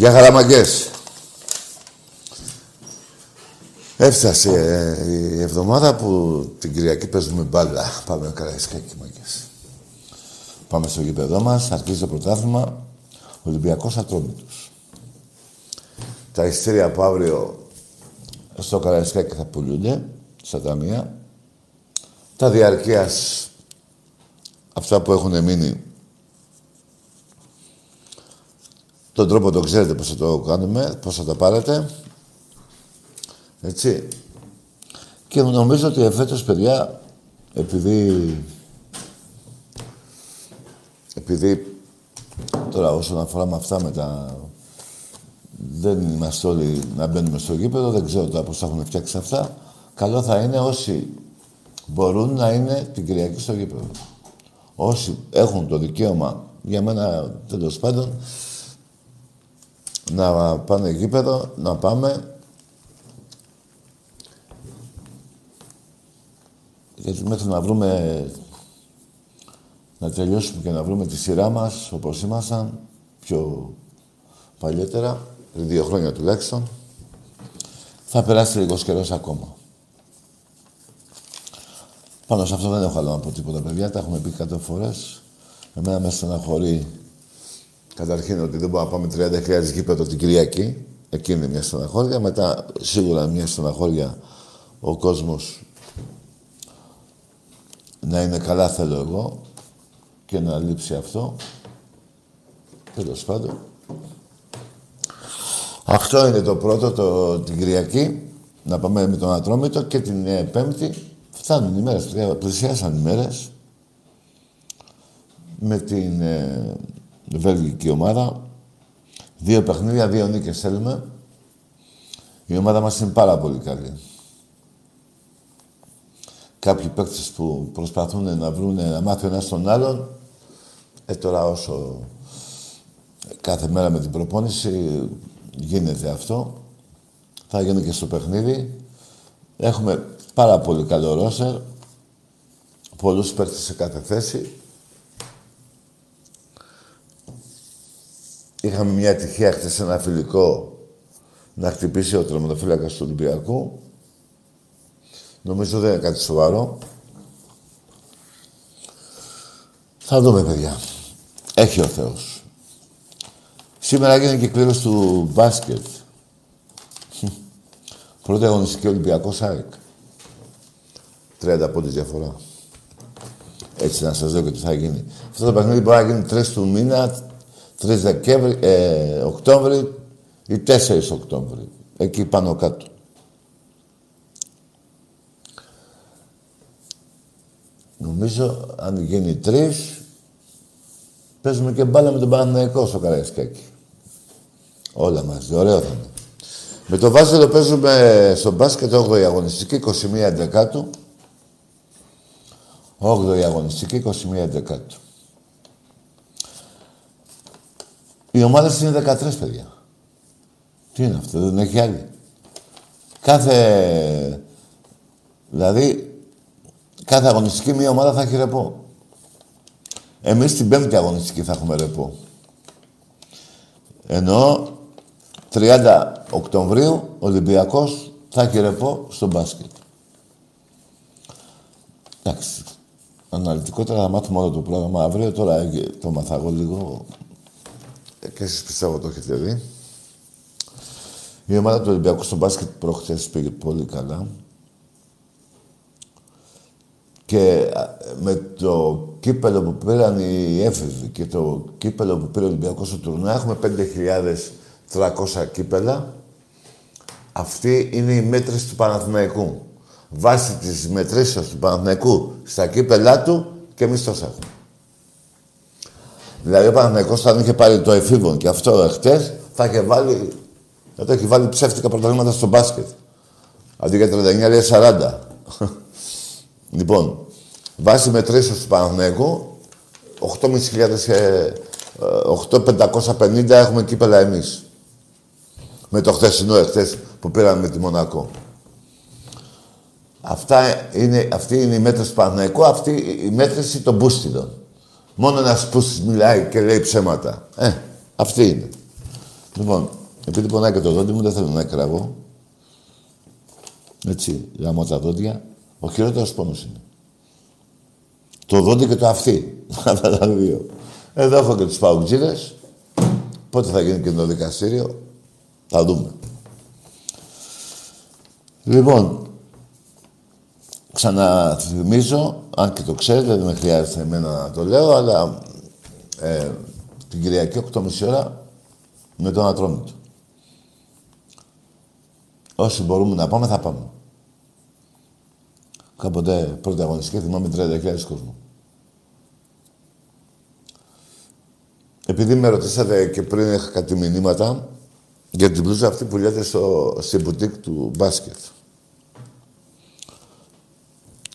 Για χαραμαγκές. Έφτασε ε, η εβδομάδα που την Κυριακή παίζουμε μπάλα. Πάμε καραϊσκάκι μαγκές. Πάμε στο γήπεδό μας, αρχίζει το πρωτάθλημα. Ολυμπιακός Ατρόμητος. Τα ειστήρια από αύριο στο Καραϊσκάκι θα πουλούνται, στα ταμεία. Τα διαρκείας, αυτά που έχουν μείνει, τον τρόπο το ξέρετε πώς θα το κάνουμε, πώς θα τα πάρετε. Έτσι. Και νομίζω ότι εφέτος, παιδιά, επειδή... Επειδή τώρα όσον αφορά με αυτά με τα... Δεν είμαστε όλοι να μπαίνουμε στο γήπεδο, δεν ξέρω τώρα πώς θα έχουν φτιάξει αυτά. Καλό θα είναι όσοι μπορούν να είναι την Κυριακή στο γήπεδο. Όσοι έχουν το δικαίωμα, για μένα τέλος πάντων, να πάνε γήπεδο, να πάμε γιατί μέχρι να βρούμε να τελειώσουμε και να βρούμε τη σειρά μας όπως ήμασταν πιο παλιότερα, πριν δύο χρόνια τουλάχιστον, θα περάσει λίγος καιρός ακόμα. Πάνω σε αυτό δεν έχω άλλο να πω τίποτα, παιδιά. Τα έχουμε πει κάτω φορές. Εμένα με στεναχωρεί καταρχήν ότι δεν μπορούμε να πάμε 30.000 γήπεδο την Κυριακή. Εκεί είναι μια στεναχώρια. Μετά σίγουρα μια στεναχώρια ο κόσμος να είναι καλά θέλω εγώ και να λείψει αυτό. Τέλος πάντων. Αυτό είναι το πρώτο, το, την Κυριακή. Να πάμε με τον Ατρόμητο και την ε, Πέμπτη. Φτάνουν οι μέρες, πλησιάσαν οι μέρες. Με την ε, βέλγικη ομάδα. Δύο παιχνίδια, δύο νίκες θέλουμε. Η ομάδα μας είναι πάρα πολύ καλή κάποιοι παίκτες που προσπαθούν να βρουν, να μάθουν ένα τον άλλον, ε, τώρα όσο κάθε μέρα με την προπόνηση γίνεται αυτό, θα γίνει και στο παιχνίδι. Έχουμε πάρα πολύ καλό ρόσερ, πολλούς παίκτες σε κάθε θέση. Είχαμε μια τυχαία χτες ένα φιλικό να χτυπήσει ο τρομονοφύλακας του Ολυμπιακού. Νομίζω δεν είναι κάτι σοβαρό. Θα δούμε, παιδιά. Έχει ο Θεός. Σήμερα έγινε και κλήρωση του μπάσκετ. Πρώτη αγωνιστική Ολυμπιακός ΑΕΚ. 30 πόντες διαφορά. Έτσι να σας δω και τι θα γίνει. Αυτό το παιχνίδι μπορεί να γίνει 3 του μήνα, 3 Δεκέμβρη, ε, Οκτώβρη ή 4 Οκτώβρη. Εκεί πάνω κάτω. Νομίζω, αν γίνει τρεις, παίζουμε και μπάλα με τον Παναθηναϊκό στο Καραϊσκάκι. Όλα μαζί, ωραίο θα είναι. Με το Βάζελο παίζουμε στο μπάσκετ 8η αγωνιστική, 21 Δεκάτου. 8η αγωνιστική, 21 Δεκάτου. Οι ομάδες είναι 13 παιδιά. Τι είναι αυτό, δεν έχει άλλη. Κάθε... Δηλαδή, Κάθε αγωνιστική μία ομάδα θα έχει ρεπό. Εμείς την πέμπτη αγωνιστική θα έχουμε ρεπό. Ενώ 30 Οκτωβρίου ο Ολυμπιακός θα έχει ρεπό στο μπάσκετ. Εντάξει. Αναλυτικότερα θα μάθουμε όλο το πρόγραμμα αύριο. Τώρα το μαθαγώ λίγο. Ε, και εσείς πιστεύω το έχετε δει. Η ομάδα του Ολυμπιακού στο μπάσκετ προχθές πήγε πολύ καλά. Και με το κύπελο που πήραν οι έφηβοι και το κύπελο που πήρε ο Ολυμπιακός στο τουρνά έχουμε 5.300 κύπελα. Αυτή είναι η μέτρηση του Παναθηναϊκού. Βάσει της μετρήσεως του Παναθηναϊκού στα κύπελά του και εμείς τόσα έχουμε. Δηλαδή ο Παναθηναϊκός θα είχε πάρει το εφήβον και αυτό εχθές θα είχε βάλει, θα το έχει βάλει ψεύτικα πρωτοβήματα στο μπάσκετ. Αντί για 39 λέει 40. Λοιπόν, βάσει μετρήσεως του Παναθηναϊκού, 8.550 έχουμε κύπελα εμείς. Με το χθεσινό εχθές που πήραμε με τη Μονακό. Αυτά είναι, αυτή είναι η μέτρηση του Παναθηναϊκού, αυτή η μέτρηση των μπούστιδων. Μόνο ένας πούστης μιλάει και λέει ψέματα. Ε, αυτή είναι. Λοιπόν, επειδή πονάει και το δόντι μου, δεν θέλω να κραγώ. Έτσι, γαμώ τα δόντια. Ο χειρότερος πόνος είναι. Το δόντι και το αυτί. Αυτά τα δύο. Εδώ έχω και του παουτζίδες. Πότε θα γίνει και το δικαστήριο. Θα δούμε. Λοιπόν, ξαναθυμίζω, αν και το ξέρετε, δεν με χρειάζεται εμένα να το λέω, αλλά ε, την Κυριακή 8.30 ώρα με τον Ατρόμητο. Όσοι μπορούμε να πάμε, θα πάμε. Κάποτε πρώτη αγωνιστική θυμάμαι 30.000 κόσμο. Επειδή με ρωτήσατε και πριν είχα κάτι μηνύματα για την πλούζα αυτή που λέτε στο, στην μπουτίκ του μπάσκετ.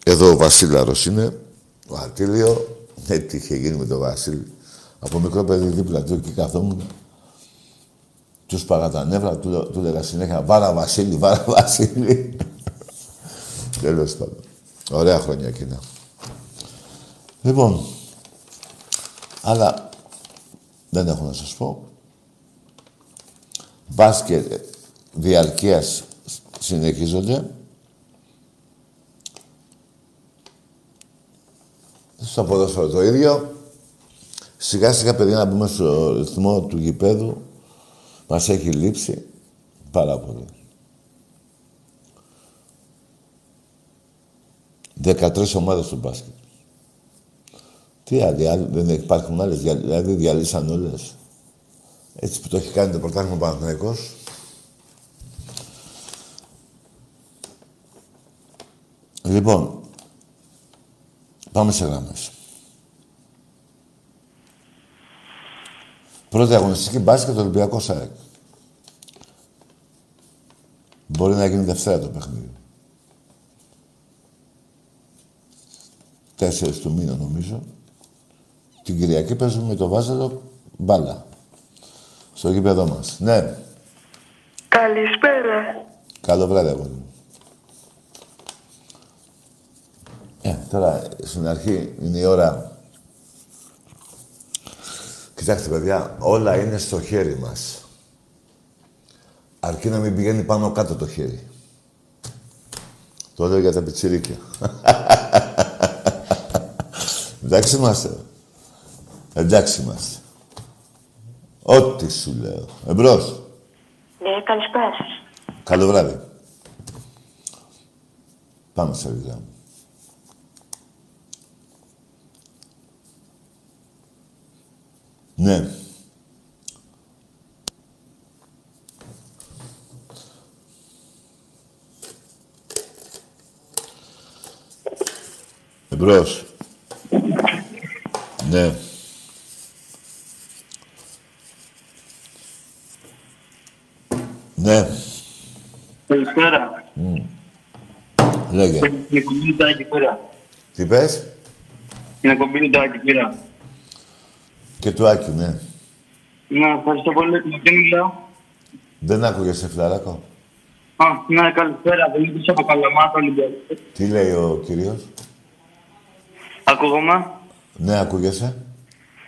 Εδώ ο Βασίλαρος είναι, ο Ατήλιο, ε, τι είχε γίνει με τον Βασίλη. Από μικρό παιδί δίπλα του εκεί καθόμουν. Τους σπάγα τα νεύρα, του, του λέγα συνέχεια Βάρα Βασίλη, Βάρα Βασίλη. Τέλος πάντων. Ωραία χρόνια εκείνα. Λοιπόν, αλλά δεν έχω να σας πω. Μπάσκετ διαρκείας συνεχίζονται. Στο ποδόσφαιρο το ίδιο. Σιγά σιγά, παιδιά, να μπούμε στο ρυθμό του γηπέδου. Μας έχει λείψει πάρα πολύ. 13 ομάδες στο μπάσκετ. Τι άλλοι, δεν υπάρχουν άλλες, δηλαδή διαλύσαν όλες. Έτσι που το έχει κάνει το πρωτάθλημα Παναθηναϊκός. Λοιπόν, πάμε σε γράμμες. Πρώτη αγωνιστική μπάσκετ, το Ολυμπιακό ΣΑΕΚ. Μπορεί να γίνει Δευτέρα το παιχνίδι. Τέσσερις του μήνα νομίζω. Την Κυριακή παίζουμε με το Βάζελο μπάλα. Στο γήπεδό μας. Ναι. Καλησπέρα. Καλό βράδυ, αγόρι μου. Ε, τώρα, στην αρχή είναι η ώρα Κοιτάξτε, παιδιά, όλα είναι στο χέρι μας. Αρκεί να μην πηγαίνει πάνω κάτω το χέρι. Το λέω για τα πιτσιρίκια. Εντάξει είμαστε. Εντάξει είμαστε. Ό,τι σου λέω. Εμπρός. Ναι, καλησπέρα Καλό βράδυ. Πάμε σε μου. Ναι. Εμπρός. Ναι. Ναι. Καλησπέρα. Mm. Λέγε. Είναι κομπίνη το Άκη πήρα. Τι πες; Είναι κομπίνη το Άκη πήρα. Και του Άκη, ναι. Ναι, ευχαριστώ πολύ. Με ποιον μιλάω. Δεν άκουγες, φιλαράκο. Α, ναι, καλησπέρα. Δημήτρης από Καλαμάτα, Ολυμπιακό. Τι λέει ο κύριος; Ακούγομαι; Ναι, ακούγεσαι.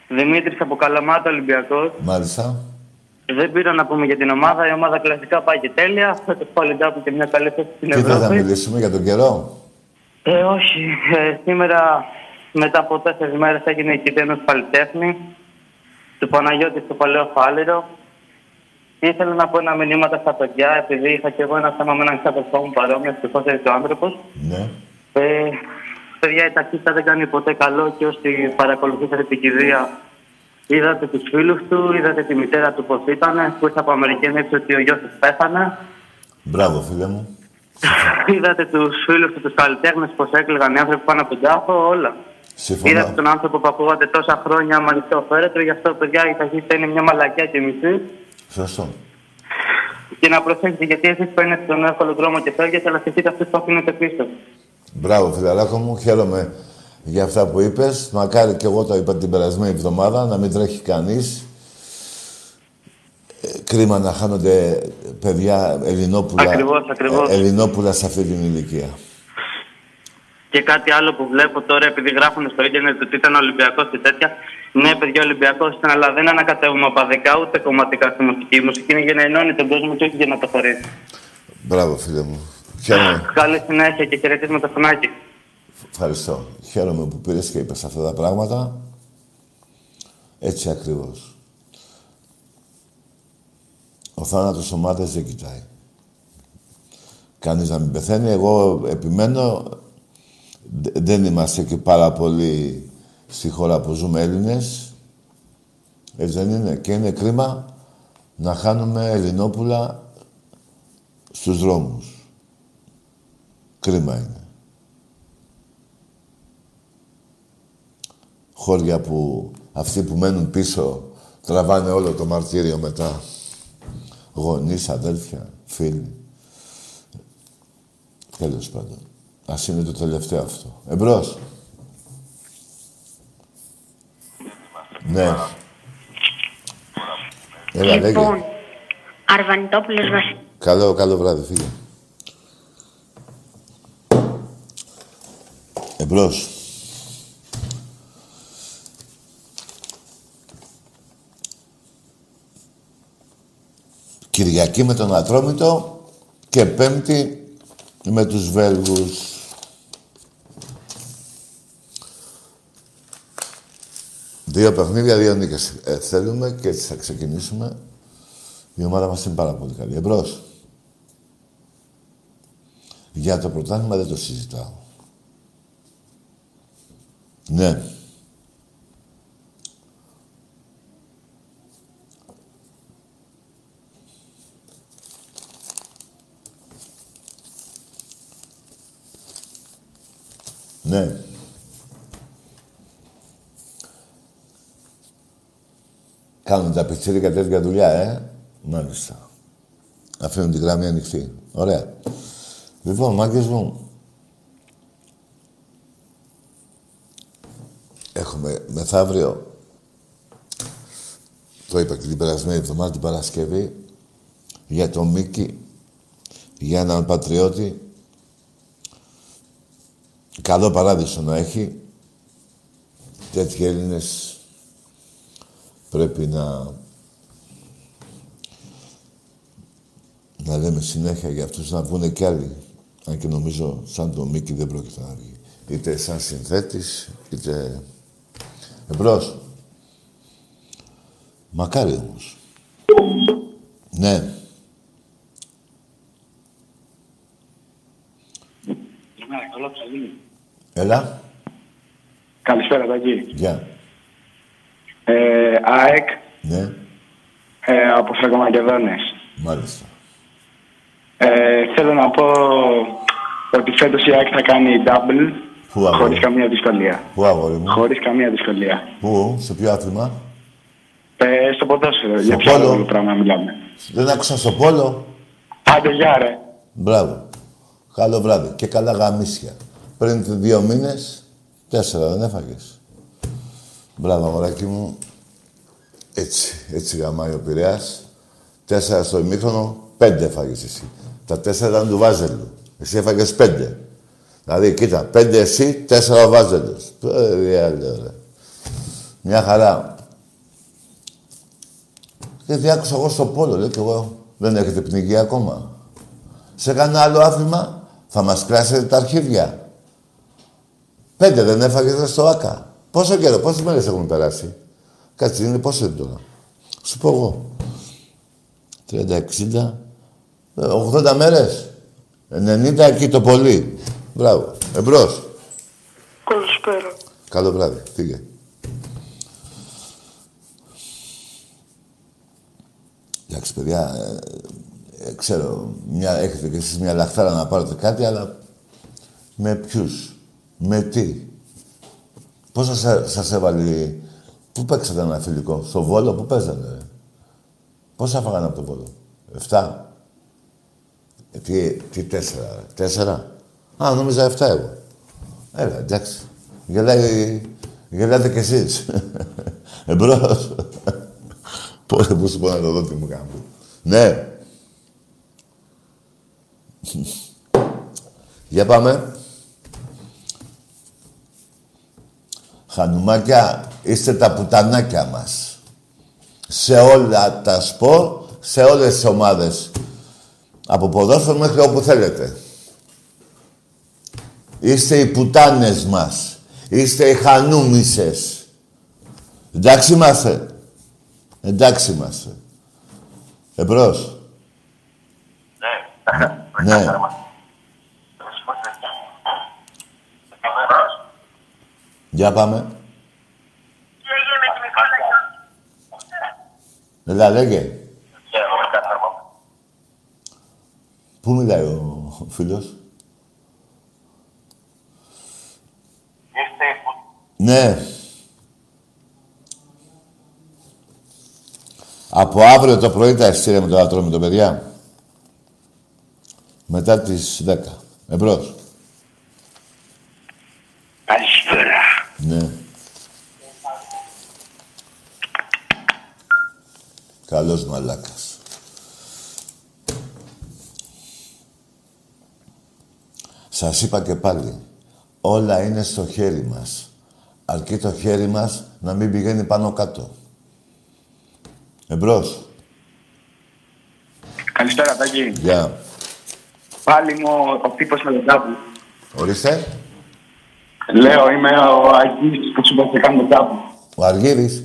Δημήτρης από Καλαμάτα, Ολυμπιακός. Μάλιστα. Δεν πήρα να πούμε για την ομάδα. Η ομάδα κλασικά πάει και τέλεια. Φέτος πάλι ντάπου και μια καλή θέση στην Τι δεν θα Ευρώπη. μιλήσουμε για τον καιρό. Ε, όχι. Ε, σήμερα, μετά από τέσσερις μέρες, έγινε η κηδεία ενό καλλιτέχνη του Παναγιώτη στο Παλαιό Φάληρο. Ήθελα να πω ένα μηνύματα στα παιδιά, επειδή είχα και εγώ ένα θέμα με έναν ξαδερφό μου παρόμοιο, ευτυχώς έτσι ο άνθρωπος. Ναι. Ε, παιδιά, η ταχύτητα δεν κάνει ποτέ καλό και όσοι παρακολουθήσατε την κηδεία, είδατε τους φίλους του, είδατε τη μητέρα του πώς ήταν, που ήρθε από Αμερική να ότι ο γιος του πέθανε. Μπράβο, φίλε μου. Είδατε τους φίλους του, τους καλλιτέχνες, πώς έκλαιγαν οι άνθρωποι πάνω από τον τάφο, όλα. Συμφωνώ. Είδατε τον άνθρωπο που ακούγατε τόσα χρόνια με ανοιχτό φέρετρο, γι' αυτό παιδιά η ταχύτητα είναι μια μαλακιά και μισή. Σωστό. Και να προσέχετε γιατί εσείς παίρνετε τον εύκολο δρόμο και φεύγετε, αλλά σκεφτείτε αυτούς που αφήνετε πίσω. Μπράβο, φιλαράκο μου. Χαίρομαι για αυτά που είπες. Μακάρι και εγώ το είπα την περασμένη εβδομάδα, να μην τρέχει κανείς. Ε, κρίμα να χάνονται παιδιά Ελληνόπουλα, Ακριβώς, ακριβώς. ε, Ελληνόπουλα σε αυτή την ηλικία. Και κάτι άλλο που βλέπω τώρα, επειδή γράφουν στο ίντερνετ ότι ήταν Ολυμπιακός και τέτοια, Ναι, παιδιά, Ολυμπιακός ήταν, αλλά δεν ανακατεύουμε οπαδικά ούτε κομματικά στη μουσική. Η μουσική είναι για να ενώνει τον κόσμο και όχι για να το χωρίσει. Μπράβο, φίλε μου. Χαίρομαι. Καλή συνέχεια και χαιρετίσματα στο φωνάκι. Ευχαριστώ. Χαίρομαι που πήρες και είπες αυτά τα πράγματα. Έτσι ακριβώς. Ο θάνατος ομάδες δεν κοιτάει. Κανείς να μην πεθαίνει. Εγώ επιμένω, δεν είμαστε και πάρα πολύ στη χώρα που ζούμε Έλληνες. Έτσι δεν είναι. Και είναι κρίμα να χάνουμε Ελληνόπουλα στους δρόμους. Κρίμα είναι. Χώρια που αυτοί που μένουν πίσω τραβάνε όλο το μαρτύριο μετά. Γονείς, αδέλφια, φίλοι. Τέλος πάντων. Ας είναι το τελευταίο αυτό. Εμπρός. Ναι. Έλα, λοιπόν, λέγε. Αρβανιτόπουλος Βασίλης. Καλό, καλό βράδυ, φίλε. Εμπρός. Κυριακή με τον Ατρόμητο και Πέμπτη με τους Βέλγους. Δύο παιχνίδια, δύο νίκες ε, θέλουμε και έτσι θα ξεκινήσουμε. Η ομάδα μας είναι πάρα πολύ καλή. Εμπρός. Για το πρωτάθλημα δεν το συζητάω. Ναι. Ναι. Κάνουν τα πιτσίρικα τέτοια δουλειά, ε. Μάλιστα. Αφήνουν τη γραμμή ανοιχτή. Ωραία. Λοιπόν, μάγκες μου, έχουμε μεθαύριο, το είπα και την περασμένη εβδομάδα, την Παρασκευή, για τον Μίκη, για έναν πατριώτη, καλό παράδεισο να έχει. Τέτοιοι Έλληνες πρέπει να να λέμε συνέχεια για αυτούς να βγουν κι άλλοι. Αν και νομίζω σαν το Μίκη δεν πρόκειται να βγει. Είτε σαν συνθέτης, είτε... Εμπρός. Μακάρι όμως. Ναι. Έλα. Καλησπέρα, Τακί. Γεια. Ε, ΑΕΚ Ναι. ε, από Φραγκομακεδόνες. Μάλιστα. Ε, θέλω να πω ότι φέτος η ΑΕΚ θα κάνει double Πού αγόρι. χωρίς καμία δυσκολία. Πού αγόρι μου; Χωρίς καμία δυσκολία. Πού, σε ποιο άθλημα; Ε, στο ποδόσφαιρο, για ποιο πόλο. άλλο πράγμα μιλάμε. Δεν άκουσα στο πόλο. Άντε, γεια ρε. Μπράβο. Καλό βράδυ. Και καλά γαμίσια. Πριν δύο μήνες, τέσσερα δεν έφαγες. Μπράβο, αγοράκι μου. Έτσι, έτσι γαμάει ο Πειραιάς. Τέσσερα στο ημίχρονο, πέντε έφαγες εσύ. Τα τέσσερα ήταν του Βάζελου. Εσύ έφαγες πέντε. Δηλαδή, κοίτα, πέντε εσύ, τέσσερα ο Βάζελος. Παιδί άλλο, ρε. Μια χαρά. Και διάκουσα εγώ στο πόλο, λέω και εγώ. Δεν έχετε πνιγεί ακόμα. Σε κανένα άλλο άθλημα θα μας κράσετε τα αρχίδια. Πέντε δεν έφαγες ρε, στο ΆΚΑ. Πόσο καιρό, πόσες μέρες έχουν περάσει; Κάτσε, είναι πόσο είναι τώρα. Σου πω εγώ. 30, 60, ε, 80 μέρες. 90 εκεί το πολύ. Μπράβο. Εμπρός. Καλησπέρα. Καλό βράδυ. Φύγε. Εντάξει, παιδιά, ε, ε, ξέρω, μια, έχετε και εσείς μια λαχτάρα να πάρετε κάτι, αλλά με ποιους, με τι; Πώς σας, σας έβαλε, πού παίξατε ένα φιλικό, στο Βόλο, πού παίζατε, ρε. Πόσα φάγανε από το Βόλο, εφτά. Ε, τι, τι τέσσερα, ρε. τέσσερα; Α, νόμιζα εφτά εγώ. Έλα, εντάξει. Γελάει, γελάτε κι εσείς. Εμπρός. Πότε που σου πω να το δω τι μου κάνουν. Ναι. Για πάμε. Χανουμάκια, είστε τα πουτανάκια μας. Σε όλα τα σπορ, σε όλες τις ομάδες. Από ποδόσφαιρο μέχρι όπου θέλετε. Είστε οι πουτάνες μας. Είστε οι χανούμισες. Εντάξει είμαστε. Εντάξει είμαστε. Εμπρός. Ναι. ναι. Για πάμε. Έλα, λέγε. Πού μιλάει ο φίλος; Ναι. Από αύριο το πρωί τα εστία με το άτρο με το παιδιά. Μετά τις 10. Εμπρός. Καλησπέρα. Ναι. Καλός μαλάκας. Σας είπα και πάλι, όλα είναι στο χέρι μας. Αρκεί το χέρι μας να μην πηγαίνει πάνω κάτω. Εμπρός. Καλησπέρα, Τάκη. Γεια. Πάλι μου ο τύπος Αλεντάπου. Ορίστε. Λέω, είμαι ο Αγγής που σου είπα και κάνω τάπου. Ο Αργύρης.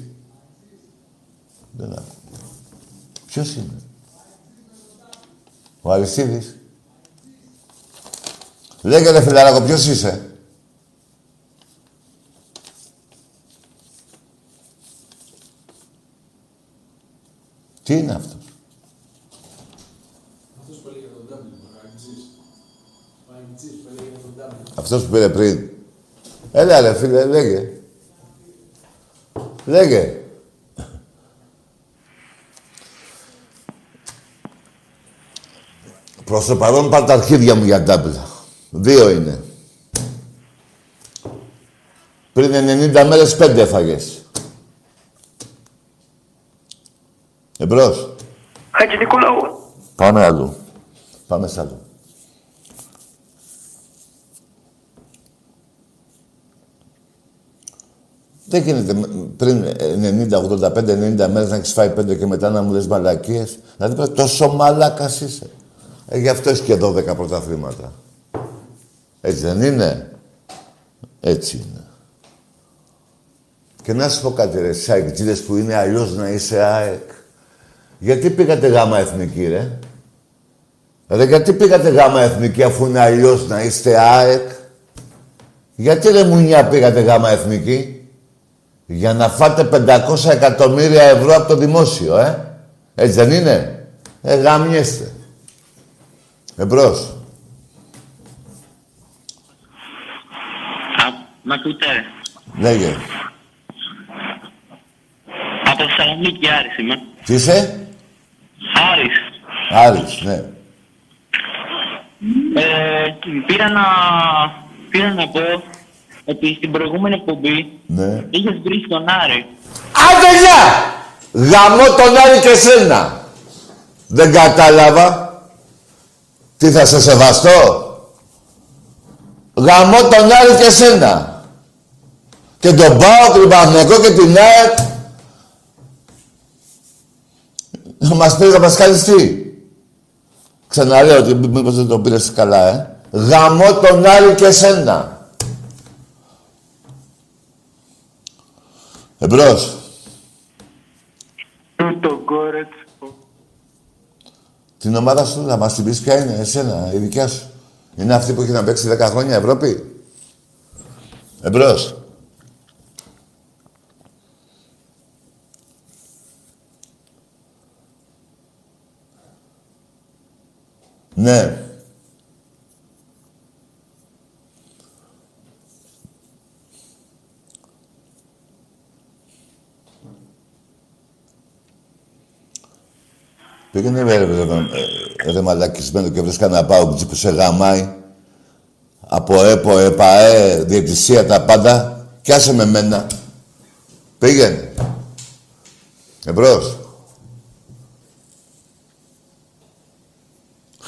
Δεν ακούω. Ποιος είναι; Ο Αριστίδης. Λέγε ρε φιλαράκο, ποιος είσαι; Τι είναι αυτός; Αυτός που πήρε πριν. Έλα ρε φίλε, λέγε. Λέγε. Προς το παρόν πάρ' τα αρχίδια μου για τάμπλα. Δύο είναι. Πριν 90 μέρες πέντε έφαγες. Εμπρός. Χατζη Νικολάου. Πάμε αλλού. Πάμε σ' άλλο. Δεν γίνεται με- πριν 90, 85, 90 μέρες να έχεις φάει πέντε και μετά να μου λες μαλακίες. Δηλαδή πρέπει τόσο μαλάκας είσαι. Ε, γι' αυτό έχει και 12 πρωταθλήματα. Έτσι δεν είναι; Έτσι είναι. Και να σου πω κάτι ρε, εσείς αεκτζίδες που είναι αλλιώς να είσαι ΑΕΚ. Γιατί πήγατε γάμα εθνική, ρε; Ρε, γιατί πήγατε γάμα εθνική αφού είναι αλλιώς να είστε ΑΕΚ; Γιατί ρε μουνιά πήγατε γάμα εθνική; Για να φάτε 500 εκατομμύρια ευρώ από το δημόσιο, ε; Έτσι δεν είναι; Ε, γαμιέστε. Εμπρός. Μ' ακούτε; Λέγε. Από Θεσσαλονίκη Άρης είμαι. Τι είσαι; Άρης. Άρης, ναι. Ε, πήρα, να, πήρα να πω ότι στην προηγούμενη εκπομπή Ναι. είχες βρει τον Άρη. Άντε γεια! Γαμώ τον Άρη και σένα. Δεν κατάλαβα. Τι θα σε σεβαστώ; Γαμώ τον Άρη και σένα. Και τον Πάο, τον Παναγικό και την ΑΕΚ. Να μας πει να μας κάνεις τι. Ξαναλέω ότι μήπως δεν τον πήρες καλά, ε. Γαμώ τον Άρη και σένα. Εμπρός. Τούτο γκόρετ. Την ομάδα σου να μας την πεις ποια είναι, εσένα, η δικιά σου. Είναι αυτή που έχει να παίξει 10 χρόνια Ευρώπη. Εμπρός. Ναι. Πήγαινε ρε, ρε, ρε, ρε, μαλακισμένο και βρες κανένα πάω που σε γαμάει. Από ΕΠΟ, ΕΠΑΕ, διαιτησία, τα πάντα. Κι άσε με μένα. Πήγαινε. Εμπρός.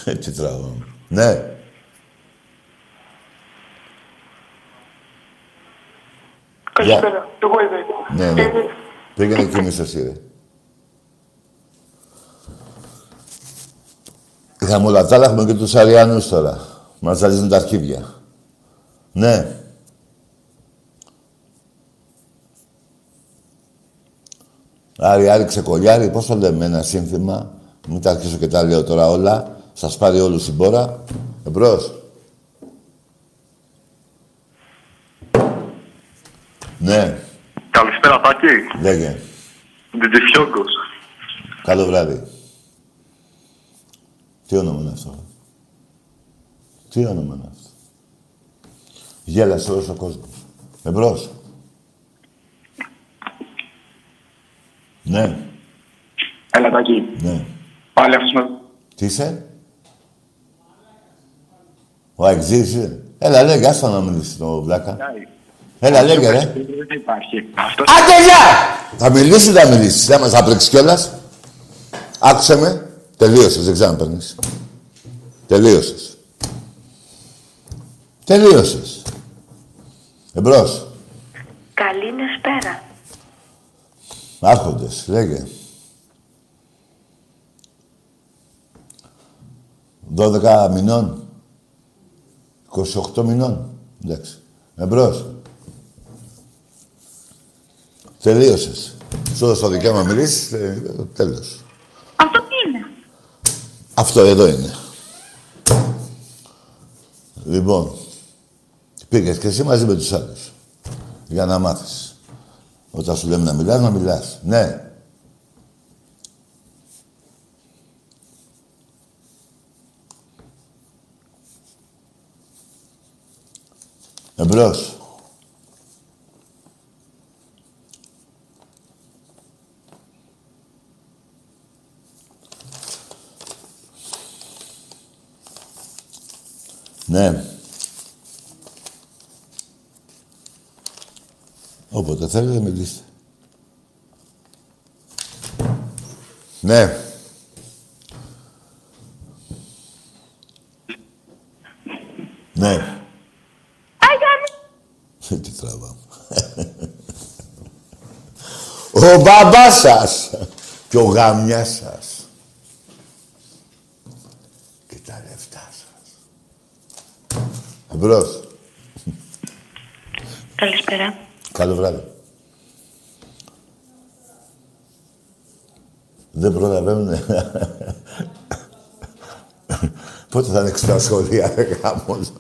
Έτσι τραβώ. Ναι. Καλησπέρα. Εγώ είμαι. Ναι, ναι. Πήγαινε κοιμήσαι εσύ, ρε. Είχαμε όλα τα άλλα, έχουμε και τους Αριανούς τώρα. Μας ζαλίζουν τα αρχίδια. Ναι. Άρη, Άρη, ξεκολιάρη, πώς το λέμε, ένα σύνθημα; Μην τα αρχίσω και τα λέω τώρα όλα. Σας πάρει όλους η μπόρα. Εμπρός. Ναι, Καλησπέρα, Τάκη. λέγε. Ντιτζιφιόγκος. Καλό βράδυ. Τι όνομα είναι αυτό; Τι όνομα είναι αυτό; Γέλασε όλος ο κόσμος. Εμπρός. Ναι, Έλα, Τάκη. ναι. Πάλι αυτός με... Τι είσαι; Ο Αεξής είσαι; Έλα, λέγε, άστα να μιλήσεις το βλάκα. Έλα, λέγε, ρε. Δεν υπάρχει. Αυτός... Άντε, γεια! Θα μιλήσεις, θα μιλήσεις. Θα μας θα πρέξει κιόλας. Άκουσε με. Τελείωσες, δεν ξέρω αν παίρνεις. Τελείωσες. Τελείωσες. Εμπρός. Καλή νεσπέρα. Άρχοντες, λέγε. 12 μηνών. 28 μηνών. Εντάξει. Εμπρός. Τελείωσες. Σου έδωσα το δικαίωμα να μιλήσεις, ε, τέλος. Αυτό τι είναι. Αυτό εδώ είναι. Λοιπόν, πήγες και εσύ μαζί με τους άλλους. Για να μάθεις. Όταν σου λέμε να μιλάς, να μιλάς. Ναι. Εμπρός. Ναι. Όποτε θέλετε, μιλήστε. Ναι. Ναι. Τι τραβάμε. Ο μπαμπάς σας και ο γαμιάς σας. Και τα λεφτά σας. Εμπρός. Καλησπέρα. Καλό βράδυ. Δεν προλαβαίνουν. Πότε θα ανοίξουν τα σχολεία, ρε γάμος.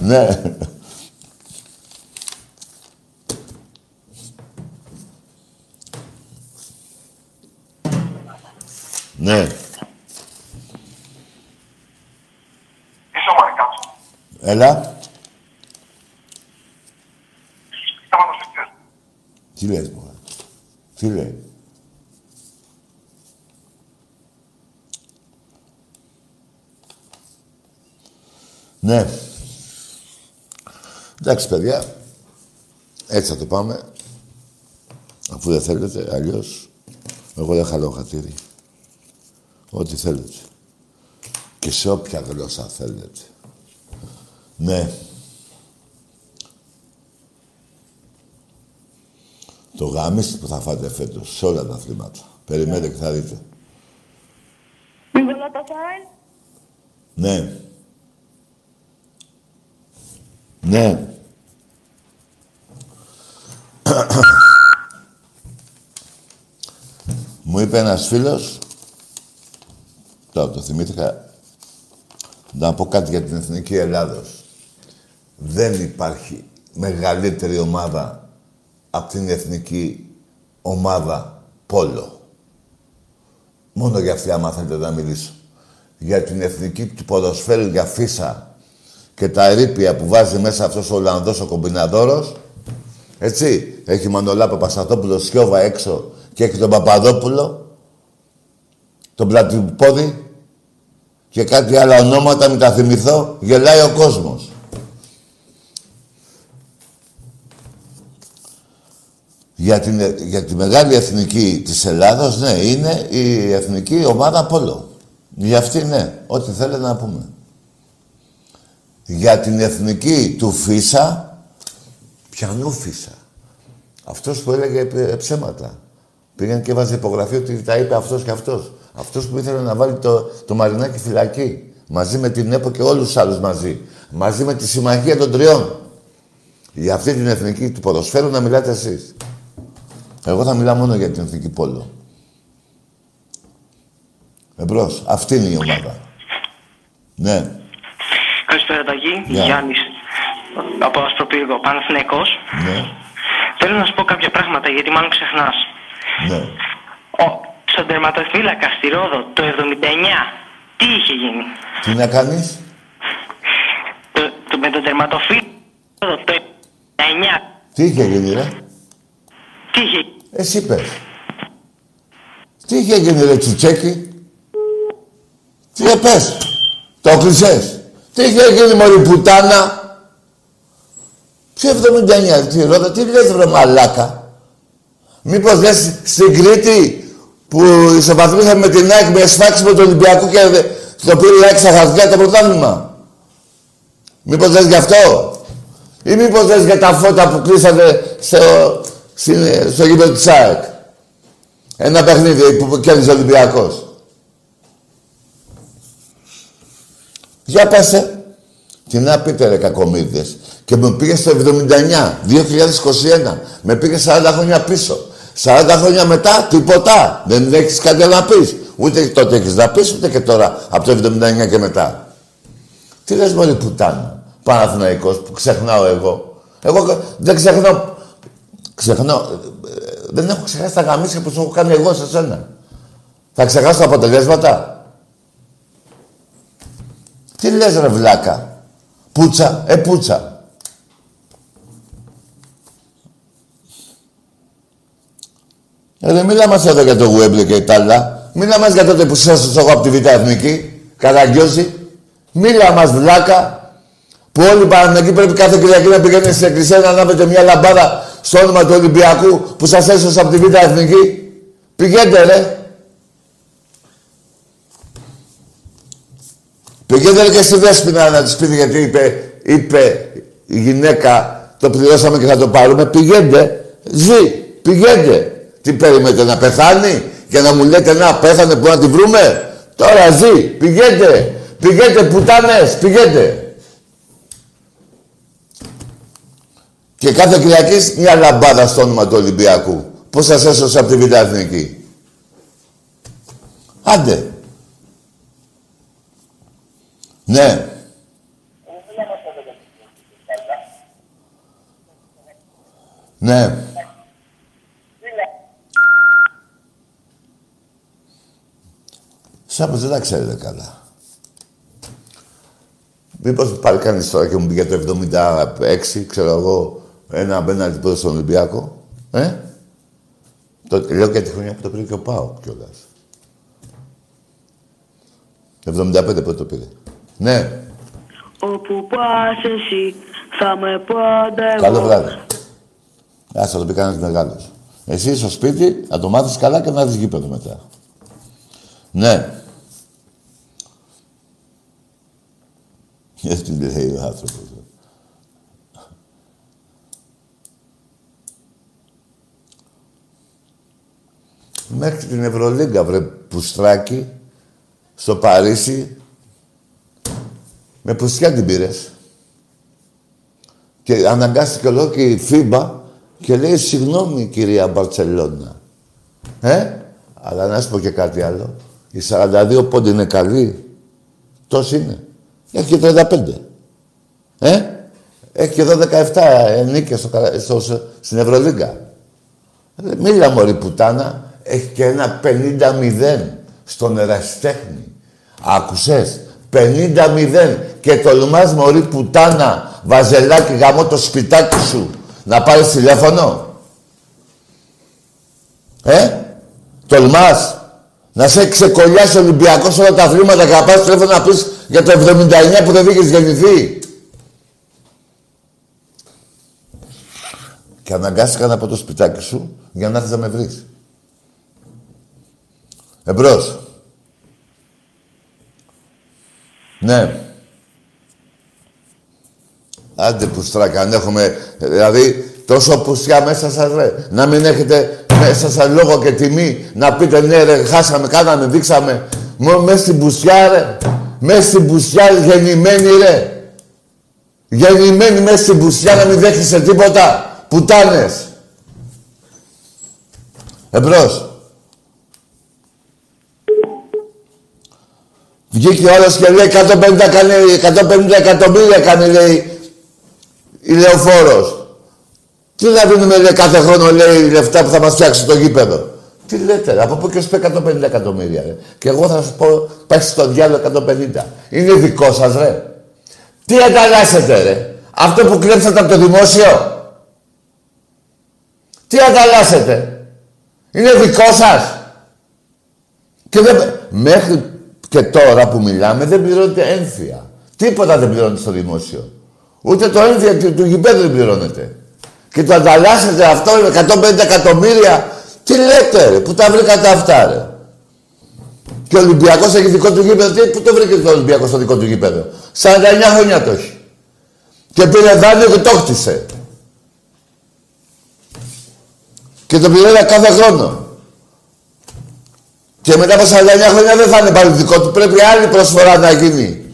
ναι. ναι. Είσαι ο Μαρικάτσο. Έλα. Σταματώ σε αυτές. Τι λες, μωρέ. Τι λέει. Ναι. Εντάξει, παιδιά. Έτσι θα το πάμε. Αφού δεν θέλετε, αλλιώς εγώ δεν χαλώ χατήρι. Ό,τι θέλετε. Και σε όποια γλώσσα θέλετε. Ναι. Το γάμισι που θα φάτε φέτος σε όλα τα αθλήματα. Περιμένετε και θα δείτε. Ναι. Ναι. Μου είπε ένας φίλος, τώρα το θυμήθηκα, να πω κάτι για την Εθνική Ελλάδος. Δεν υπάρχει μεγαλύτερη ομάδα από την Εθνική Ομάδα Πόλο. Μόνο για αυτή άμα θέλετε να μιλήσω. Για την Εθνική του ποδοσφαίρου για φύσα και τα ερήπια που βάζει μέσα αυτός ο Ολλανδός ο κομπιναδόρος. Έτσι, έχει Μανολάπα Παπασταθόπουλο Σιώβα έξω και έχει τον Παπαδόπουλο, τον Πλατυπόδη και κάτι άλλα ονόματα, μην τα θυμηθώ, γελάει ο κόσμος. Για, την, για τη μεγάλη εθνική της Ελλάδος, ναι, είναι η εθνική ομάδα Πόλο. Για αυτή, ναι, ό,τι θέλετε να πούμε. Για την εθνική του Φίσα, πιανού Φίσα. Αυτός που έλεγε ε, ψέματα. Πήγαν και έβαζε υπογραφή ότι τα είπε αυτός και αυτός. Αυτός που ήθελε να βάλει το, το Μαρινάκι φυλακή. Μαζί με την ΕΠΟ και όλους τους άλλους μαζί. Μαζί με τη Συμμαχία των Τριών. Για αυτή την εθνική του ποδοσφαίρου να μιλάτε εσείς. Εγώ θα μιλάω μόνο για την εθνική πόλο. Εμπρός. Αυτή είναι η ομάδα. Ναι. Καλησπέρα Ταγί, Γεια. Γιάννης από Ασπροπύργο, Παναθηναϊκός. Ναι. Θέλω να σου πω κάποια πράγματα γιατί μάλλον ξεχνάς. Ναι. Ο, στον τερματοφύλακα στη Ρόδο το 79, τι είχε γίνει; Τι να κάνεις; Το, το, με τον τερματοφύλακα το 79, Τι είχε γίνει, ρε; τι είχε Εσύ πες. Τι είχε γίνει, ρε Τσουτσέκι. Τι πες; Το κλεισές. Τι είχε γίνει, μωρή πουτάνα; Ποιο 79, τι ρώτα, τι λες, βρε μαλάκα; Μήπως λες στην Κρήτη που ισοπαθμίσαμε με την ΑΕΚ με σφάξη με τον Ολυμπιακό και δε- το πήρε η ΑΕΚ στα χαρτιά το πρωτάθλημα; Μήπως λες γι' αυτό; Ή μήπως λες για τα φώτα που κλείσατε στο, στην- στο γήπεδο της ΑΕΚ. Ένα παιχνίδι που κέρδισε ο Ολυμπιακός. Για πάσε. Τι να πείτε ρε κακομύριδες. Και με πήγε στο 79, 2021. Με πήγε 40 χρόνια πίσω. 40 χρόνια μετά, τίποτα. Δεν έχεις κάτι να πεις. Ούτε τότε έχεις να πεις, ούτε και τώρα, από το 79 και μετά. Τι λες μόλι πουτάνα. Παναθηναϊκός που ξεχνάω εγώ. Εγώ δεν ξεχνάω. Ξεχνάω. ε, ε, Δεν έχω ξεχάσει τα γαμίσια που σου έχω κάνει εγώ σε σένα. Θα ξεχάσω τα αποτελέσματα. Τι λες ρε βλάκα; Πούτσα, ε πούτσα. Ε, δεν μίλα μας εδώ για το Γουέμπλε και τα άλλα. Μίλα μας για τότε που σας εγώ από τη Β' Εθνική. Καραγκιόζη. Μίλα μας βλάκα. Που όλοι οι Παναθηναϊκοί πρέπει κάθε Κυριακή να πηγαίνετε στην εκκλησία να ανάβετε μια λαμπάδα στο όνομα του Ολυμπιακού που σας έσωσε από τη Β' Εθνική. Πηγαίνετε ρε. Πηγαίνετε ρε και στη Δέσποινα να της πείτε γιατί είπε, είπε η γυναίκα το πληρώσαμε και θα το πάρουμε. Πηγαίνετε. Ζει. Πηγαίνετε. Τι περιμένετε να πεθάνει και να μου λέτε να πέθανε που να τη βρούμε. Τώρα ζει. Πηγαίνετε. Πηγαίνετε πουτάνες. Πηγαίνετε. Και κάθε Κυριακής μια λαμπάδα στο όνομα του Ολυμπιακού. Πώς σας έσωσε από τη Β' Εθνική; Άντε. Ναι. Ναι. Σάπως δεν τα ξέρετε καλά. Μήπως πάλι κανείς τώρα και μου πει για το 76, ξέρω εγώ, ένα απέναντι πρώτο στον Ολυμπιακό. Ε; Το, λέω και τη χρονιά που το πήρε και ο Πάο κιόλας. 75 πότε το πήρε. Ναι. Όπου πας εσύ θα με πάντα εγώ. Καλό βράδυ. Άστα το πει κανένας μεγάλος. Εσύ στο σπίτι να το μάθεις καλά και να δεις γήπεδο μετά. Ναι. Γιατί λέει ο άνθρωπος. ε. Μέχρι την Ευρωλίγκα, βρε Πουστράκη, στο Παρίσι, με πουστιά την πήρες. Και αναγκάστηκε όλο και η FIBA και λέει συγγνώμη κυρία Μπαρτσελώνα. Ε, αλλά να σου πω και κάτι άλλο. Οι 42 πόντοι είναι καλοί. Τόσοι είναι. Έχει και 35. Ε, έχει και εδώ 17 νίκες στο, καλα- στο, στο- στην Ευρωλίγκα. Ε, Μίλα μωρή πουτάνα. Έχει και ένα 50-0 στον εραστέχνη. Άκουσες; 50-0 και τολμάς μωρή πουτάνα βαζελάκι γαμώ το σπιτάκι σου να πάρεις τηλέφωνο; Ε, τολμάς να σε έχει ξεκολλιάσει ο Ολυμπιακός όλα τα αθλήματα και να πάρεις τηλέφωνο να πεις για το 79 που δεν είχες γεννηθεί; Και αναγκάστηκα να πω το σπιτάκι σου για να έρθεις να με βρεις. Εμπρός. Ναι. Άντε που στράκα, αν έχουμε... Δηλαδή, Τόσο πουστιά μέσα σας, ρε. Να μην έχετε μέσα σας λόγο και τιμή να πείτε ναι, ρε, χάσαμε, κάναμε, δείξαμε. Μόνο μέσα στην πουστιά, ρε. Μέσα στην πουστιά γεννημένη, ρε. Γεννημένη μέσα στην πουστιά να μην δέχεσαι τίποτα. Πουτάνες. Εμπρός. Βγήκε ο άλλος και λέει 150, κάνει, 150 εκατομμύρια κάνει, λέει, η λεωφόρος. Τι να δίνουμε, λέει, κάθε χρόνο, λέει, λεφτά που θα μας φτιάξει το γήπεδο. Τι λέτε, ρε, από πού και σου 150 εκατομμύρια, ρε. Και εγώ θα σου πω, πάει στο διάλογο 150. Είναι δικό σας, ρε. Τι ανταλλάσσετε, ρε. Αυτό που κλέψατε από το δημόσιο. Τι ανταλλάσσετε. Είναι δικό σας. Και δεν... Μέχρι και τώρα που μιλάμε δεν πληρώνετε ένθια. Τίποτα δεν πληρώνετε στο δημόσιο. Ούτε το ένθια του, του γηπέδου δεν πληρώνετε. Και το ανταλλάσσετε αυτό με 150 εκατομμύρια. Τι λέτε ρε, που τα βρήκατε αυτά ρε. Και ο Ολυμπιακός έχει δικό του γήπεδο. Τι, πού το βρήκε το Ολυμπιακός στο δικό του γήπεδο; 49 χρόνια το έχει. Και πήρε δάνειο και το χτίσε. Και το πληρώνει κάθε χρόνο. Και μετά από 49 χρόνια δεν θα είναι πάλι δικό του. Πρέπει άλλη προσφορά να γίνει.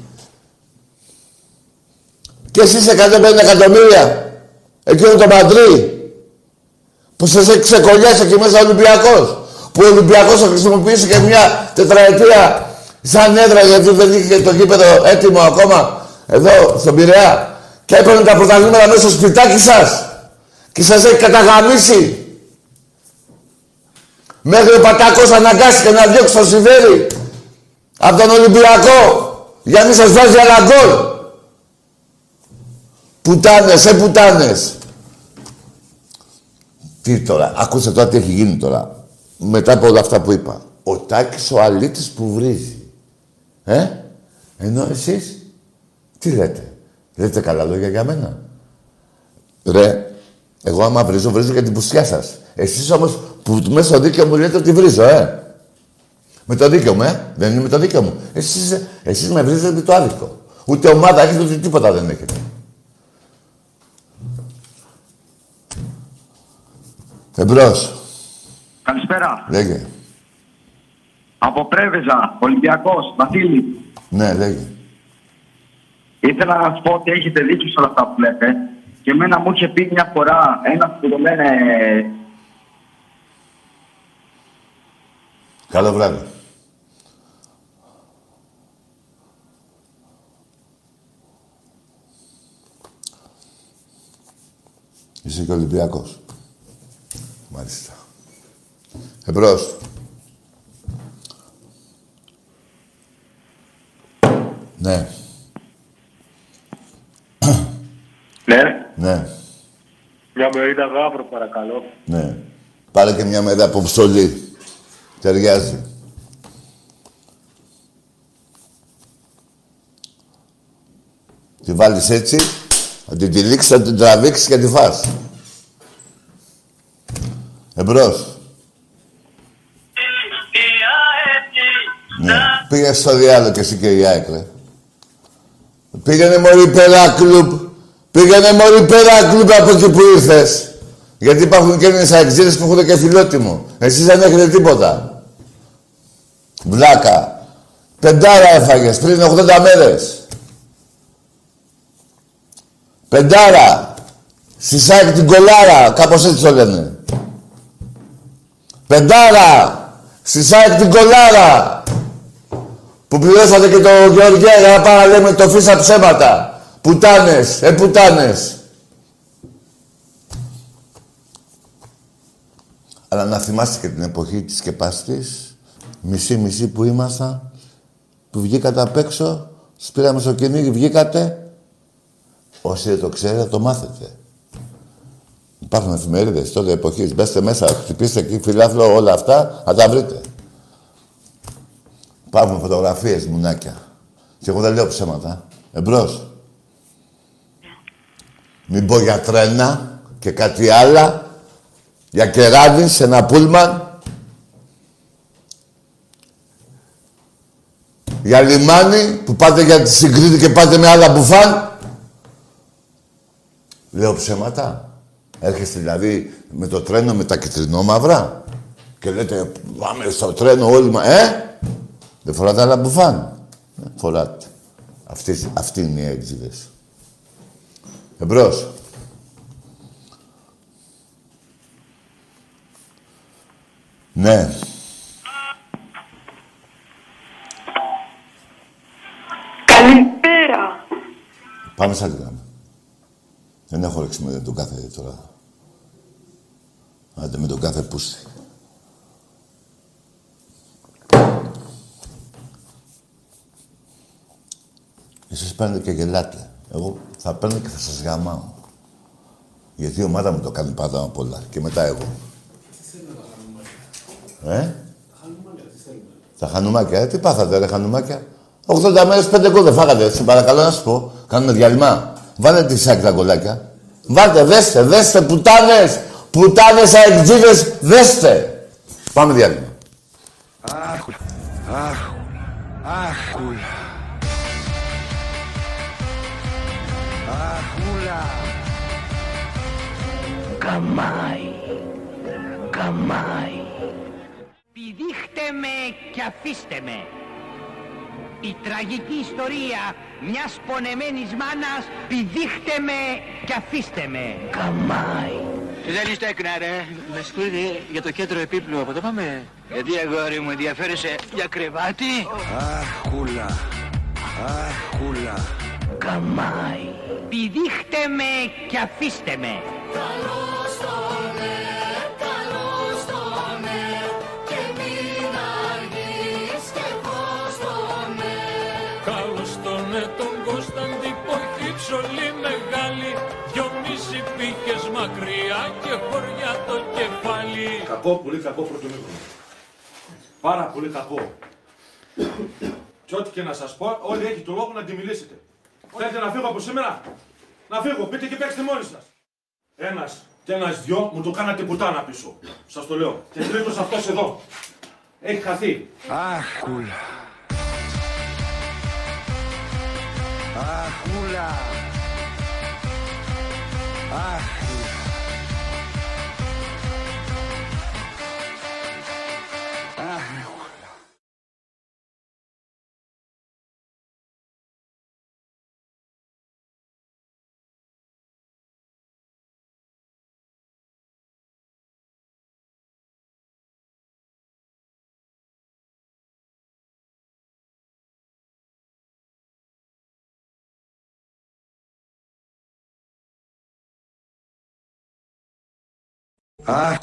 Και εσείς 150 εκατομμύρια. Εκείνο το Μαντρί. Που σας έχει ξεκολλιάσει εκεί μέσα ο Ολυμπιακός. Που ο Ολυμπιακός θα χρησιμοποιήσει και μια τετραετία σαν έδρα γιατί δεν είχε το γήπεδο έτοιμο ακόμα εδώ στον Πειραιά. Και έπαιρνε τα πρωταθλήματα μέσα στο σπιτάκι σας. Και σας έχει καταγαμίσει. Μέχρι ο Πατάκος αναγκάστηκε να διώξει το Σιβέρι από τον Ολυμπιακό για να μην σας βάζει ένα γκολ. Πουτάνες, ε πουτάνες. Τι τώρα, ακούστε τώρα τι έχει γίνει τώρα. Μετά από όλα αυτά που είπα. Ο Τάκης ο αλήτης που βρίζει. Ε, ενώ εσείς τι λέτε. Λέτε καλά λόγια για μένα. Ρε, εγώ άμα βρίζω, βρίζω για την πουσιά σας. Εσείς όμως που μέσα στο δίκαιο μου λέτε ότι βρίζω, ε. Με το δίκαιο μου, ε. Δεν είναι με το δίκαιο μου. Εσείς, εσείς με βρίζετε το άδικο. Ούτε ομάδα έχετε, ούτε τίποτα δεν έχετε. Εμπρός. Καλησπέρα. Λέγε. Από Πρέβεζα, Ολυμπιακός, Βασίλη. Ναι, λέγε. Ήθελα να σου πω ότι έχετε δίκιο σε όλα αυτά που λέτε. Και εμένα μου είχε πει μια φορά ένας που το λένε Καλό βράδυ. Είσαι και Ολυμπιακός. Μάλιστα. Εμπρός. Ναι. Ναι. Ναι. Μια μερίδα γάβρο παρακαλώ. Ναι. Πάρε και μια μερίδα από ψωλή. Ταιριάζει. Τη βάλεις έτσι, θα την τυλίξεις, θα την τραβήξεις και τη φας. Εμπρός. Ναι. Πήγες στο διάλογο και εσύ και η ΑΕΚ, ρε. Πήγαινε μωρή Πέρα Κλουμπ. Πήγαινε μωρή Πέρα Κλουμπ από εκεί που ήρθες. Γιατί υπάρχουν και Έλληνες αεξίδες που έχουν και φιλότιμο. Εσείς δεν έχετε τίποτα. Βλάκα. Πεντάρα έφαγες πριν 80 μέρες. Πεντάρα. Στη ΣΑΚ την κολάρα. Κάπως έτσι το λένε. Πεντάρα. Στη ΣΑΚ την κολάρα. Που πληρώσατε και το Γεωργία για να πάμε να λέμε το φύσα ψέματα. Πουτάνες. Ε, πουτάνες. Αλλά να θυμάστε και την εποχή της σκεπαστής, μισή-μισή που ήμασταν, που βγήκατε απ' έξω, σπήραμε στο κυνήγι, βγήκατε. Όσοι δεν το ξέρετε, το μάθετε. Υπάρχουν εφημερίδες τότε εποχής. Μπέστε μέσα, χτυπήστε εκεί φιλάθλο, όλα αυτά, θα τα βρείτε. Υπάρχουν φωτογραφίες, μουνάκια. Και εγώ δεν λέω ψέματα. Εμπρός. Μην πω για τρένα και κάτι άλλα. Για κεράδι σε ένα πούλμαν. Για λιμάνι που πάτε για τη συγκρίτη και πάτε με άλλα μπουφάν. Λέω ψέματα. Έρχεστε δηλαδή με το τρένο με τα κυτρινόμαυρα και λέτε πάμε στο τρένο όλοι μα... Ε! Δεν φοράτε άλλα μπουφάν. Ε, φοράτε. Αυτοί, αυτοί είναι οι έξιδες. Εμπρός. Ναι. Καλησπέρα. Πάμε σαν τη γραμμή. Δεν έχω όρεξη με τον κάθε τώρα. Άντε με τον κάθε πούστη. Εσείς παίρνετε και γελάτε. Εγώ θα παίρνω και θα σας γαμάω. Γιατί η ομάδα μου το κάνει πάντα απ' όλα. Και μετά εγώ. Ε; Τα χανουμάκια. Ε, τι πάθατε ρε χανουμάκια. 80 μέρες πέντε γκολ δεν φάγατε. Σε παρακαλώ να σου πω. Κάνουμε διαλυμά. Βάλε τη σάκη τα γκολάκια. Βάλτε, δέστε, δέστε, πουτάνες. Πουτάνες αεκτζίδες, δέστε. Πάμε διάλειμμα. Αχ, αχ, αχούλα. Αχούλα. Καμάι. Καμάι. Πηδήχτε με και αφήστε με. Η τραγική ιστορία μιας πονεμένης μάνας πηδήχτε με και αφήστε με. Καμάι. Δεν είστε έκνα ρε. Με συγχωρείτε για το κέντρο επίπλου. Από το πάμε. Γιατί αγόρι μου ενδιαφέρεσαι για κρεβάτι; Αχούλα. Αχούλα. Καμάι. Πηδήχτε με και αφήστε με. Καλώς χωριά το κεφάλι Κακό, πολύ κακό πρωτομήχρονο. Πάρα πολύ κακό. Και ό,τι και να σας πω, όλοι έχει το λόγο να τη μιλήσετε. Θέλετε να φύγω από σήμερα; Να φύγω, πείτε και παίξτε μόνοι σας. Ένας και ένας δυο μου το κάνατε πουτάνα πίσω. Σας το λέω. Και τρίτος αυτός εδώ. Έχει χαθεί. Αχούλα. Αχούλα. Αχούλα. Αχούλα. Αχ,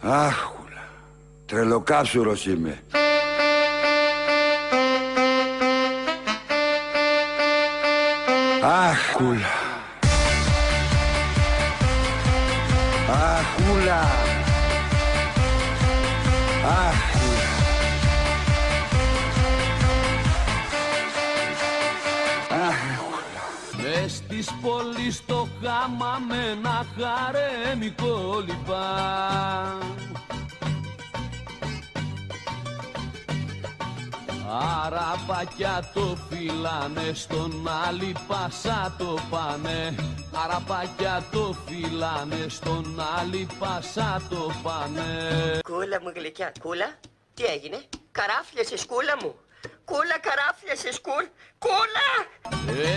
άχουλα. Τρελοκάψουρος είμαι. Άχουλα. Αχούλα. Άχουλα. Μες της πόλης το γάμα με ένα χαρέμικο λιπά. Αραπάκια το φυλάνε στον άλλη πάσα το πάνε. Αραπάκια το φυλάνε στον άλλη πάσα το πάνε. Κούλα μου γλυκιά, κούλα, τι έγινε, καράφλιασε σκούλα μου. Κούλα καράφλιασε σκούλ, κούλα!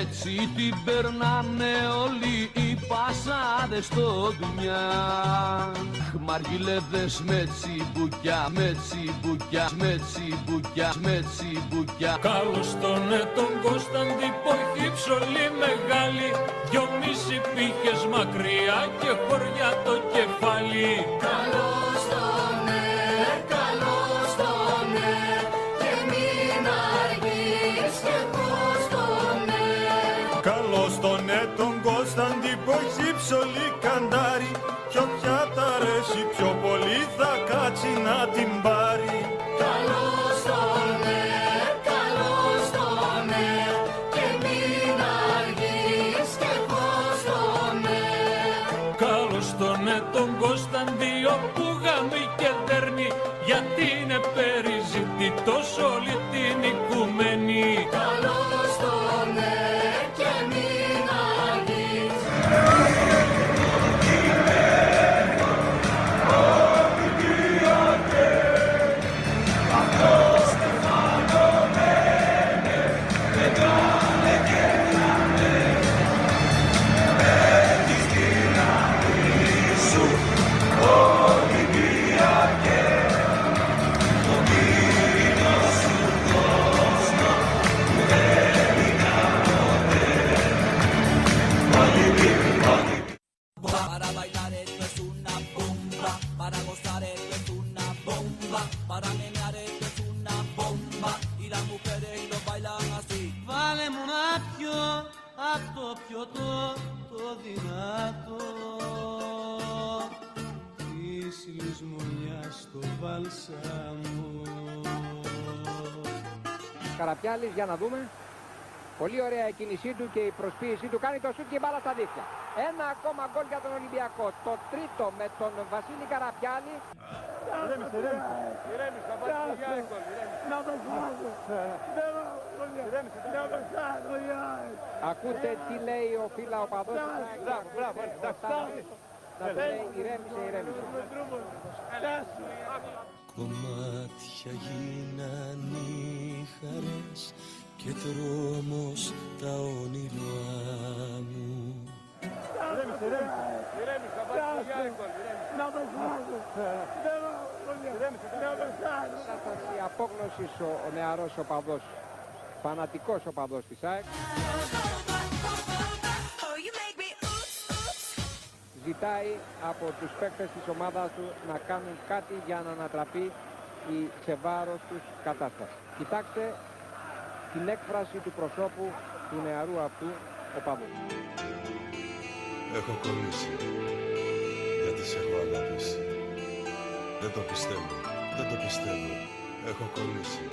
Έτσι την περνάνε όλοι οι πασάδες στο δουλειά Μαργιλεύδες με τσιμπουκιά, με τσιμπουκιά, με τσιμπουκιά, με τσιμπουκιά. Καλώς τον ναι τον Κωνσταντή Ποχή ψωλή μεγάλη. Δυο μισή πήχες μακριά και χωριά το κεφάλι. Καλώς Καλώς τον ναι τον Κωνσταντή Ποχή ψωλή καντάρι. Κι όποια τα αρέσει πιο πολύ θα κάτσει να την πάρει Καραπιάλης για να δούμε. Πολύ ωραία η κίνησή του και η προσποίησή του. Κάνει το σούτ και η μπάλα στα δίχτυα. Ένα ακόμα γκολ για τον Ολυμπιακό. Το τρίτο με τον Βασίλη Καραπιάλη. Ηρέμησε, ηρέμησε. Ηρέμησε, θα πάρει το Γιάννη γκολ. Να το φάγω. Να το φάγω, Γιάννη. Ακούτε τι λέει ο φίλα ο παδός. Μπράβο, μπράβο, εντάξει. Να το λέει ηρέμησε, ηρέμησε. Κομμάτια γίναν οι χαρές και τρόμος τα όνειρά μου Ηρέμησε, ηρέμησε. Ηρέμησε, θα πάρει το Γιάννη γκολ. Να το φάγω. Να το φάγω. Κατάσταση απόγνωσης ο, ο νεαρός οπαδός. Φανατικός οπαδός της ΑΕΚ. Ζητάει από τους παίκτες της ομάδας του να κάνουν κάτι για να ανατραπεί η σε βάρος τους κατάσταση. Κοιτάξτε την έκφραση του προσώπου του νεαρού αυτού οπαδού. Έχω κολλήσει. Γιατί σε έχω αγαπήσει. Δεν το πιστεύω. Δεν το πιστεύω. Έχω κολλήσει.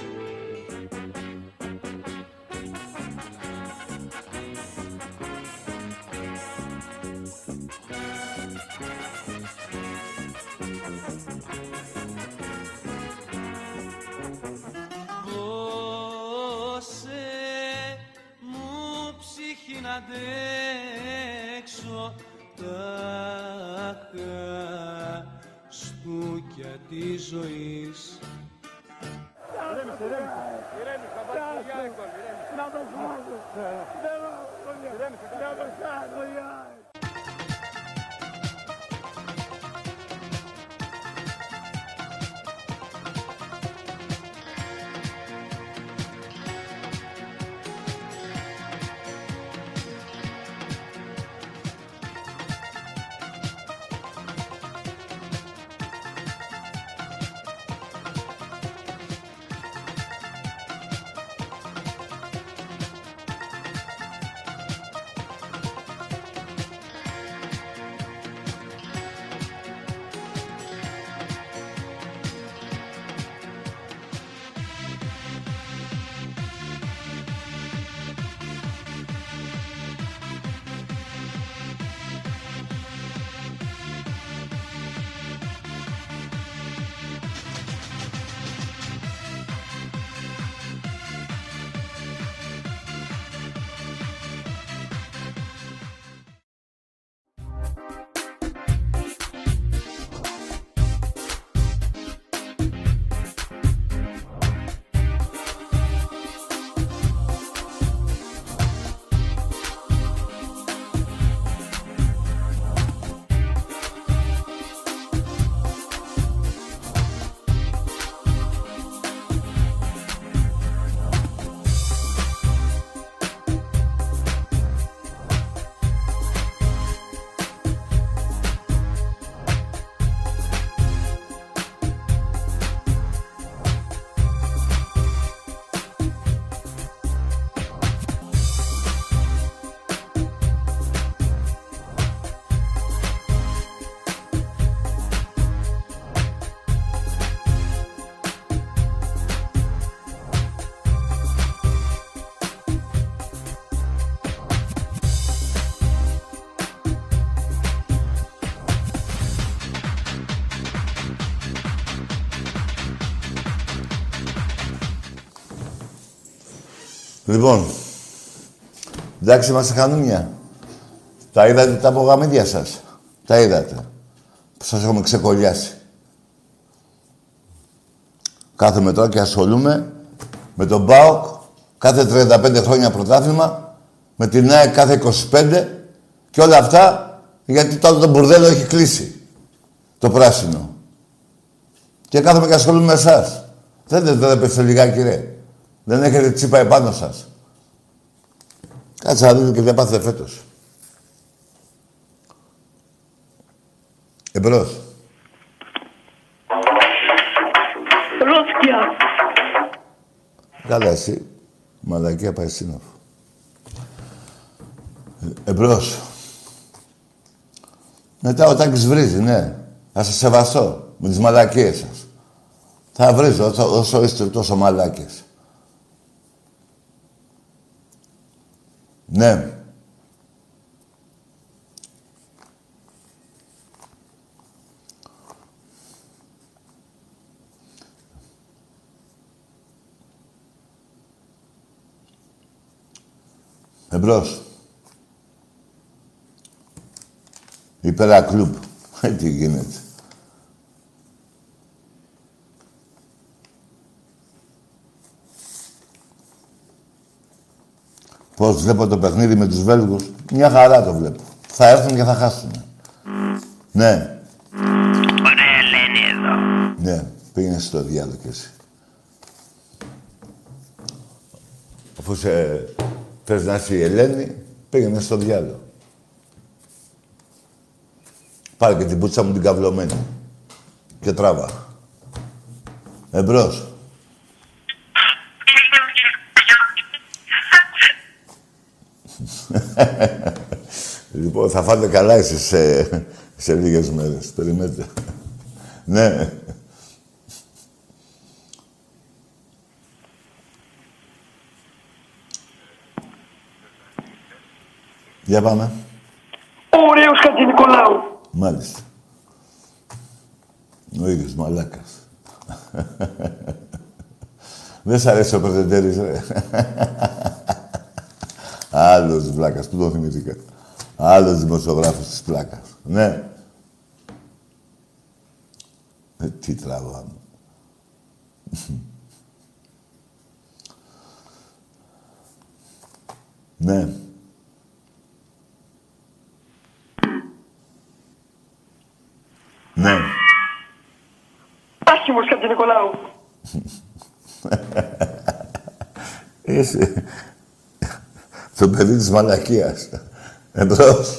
Λοιπόν, εντάξει είμαστε χανούνια. Τα είδατε τα απογαμίδια σας. Τα είδατε. Που σας έχουμε ξεκολλιάσει. Κάθομαι τώρα και ασχολούμαι με τον ΠΑΟΚ κάθε 35 χρόνια πρωτάθλημα, με την ΑΕΚ κάθε 25 και όλα αυτά γιατί το άλλο το μπουρδέλο έχει κλείσει. Το πράσινο. Και κάθομαι και ασχολούμαι με εσάς. Δεν δεν δεν πέστε λιγάκι ρε. Δεν έχετε τσίπα επάνω σας. Κάτσε να δείτε και τι θα πάθετε φέτος. Εμπρός. Ρόσκια. Καλά εσύ. Μαλακία πάει σύννεφο. Ε, εμπρός. Μετά ο Τάκης βρίζει, ναι. Θα σας σεβαστώ με τις μαλακίες σας. Θα βρεις όσο, όσο είστε τόσο μαλάκες. Ναι. Εμπρός. Υπέρα κλουμπ. Ε, τι γίνεται. Πώς βλέπω το παιχνίδι με τους Βέλγους. Μια χαρά το βλέπω. Θα έρθουν και θα χάσουν. Ναι. Ωραία Ελένη εδώ. Ναι. Πήγαινε στο διάλογο κι εσύ. Αφού σε... θες να είσαι η Ελένη, πήγαινε στο διάλογο. Πάρε και την πούτσα μου την καυλωμένη. Και τράβα. Εμπρός. λοιπόν, θα φάτε καλά εσείς σε, σε λίγες μέρες. Περιμένετε. ναι. Για πάμε. Ωραίος Χατζη-Νικολάου. Μάλιστα. Ο ίδιος μαλάκας. Δεν σ' αρέσει ο Πρετεντέρης, ρε. Άλλος βλάκας, πού το θυμήθηκα. Άλλος δημοσιογράφος της πλάκας. Ναι. Ε, τι τραβάμε. ναι. Ναι. Άσχημος Χατζη-Νικολάου. Είσαι το παιδί της μαλακίας. Εμπρός.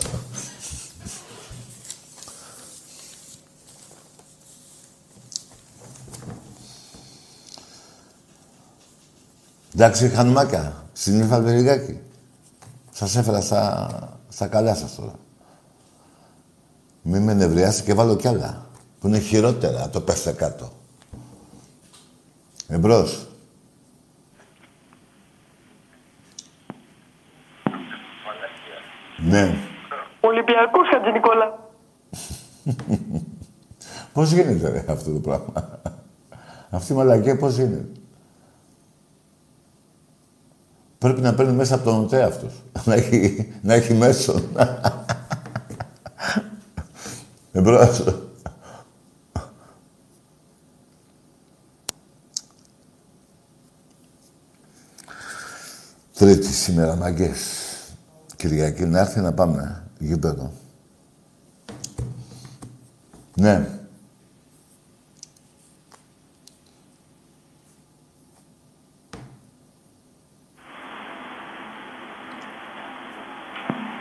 Εντάξει, χανουμάκια. Συνήθα λιγάκι. Σας έφερα στα, στα καλά σας τώρα. Μην με νευριάσει και βάλω κι άλλα. Που είναι χειρότερα, το πέστε κάτω. Εμπρός. Ναι. Ολυμπιακός Χατζη-Νικολάου. Πώς γίνεται ρε, αυτό το πράγμα; Αυτή η μαλακία πώς γίνεται. Πρέπει να παίρνει μέσα από τον ΟΤΕ αυτός. να, έχει, να έχει μέσο. Εμπρός. Τρίτη σήμερα, μαγκές. Κυριακή να έρθει να πάμε γήπεδο. Ναι.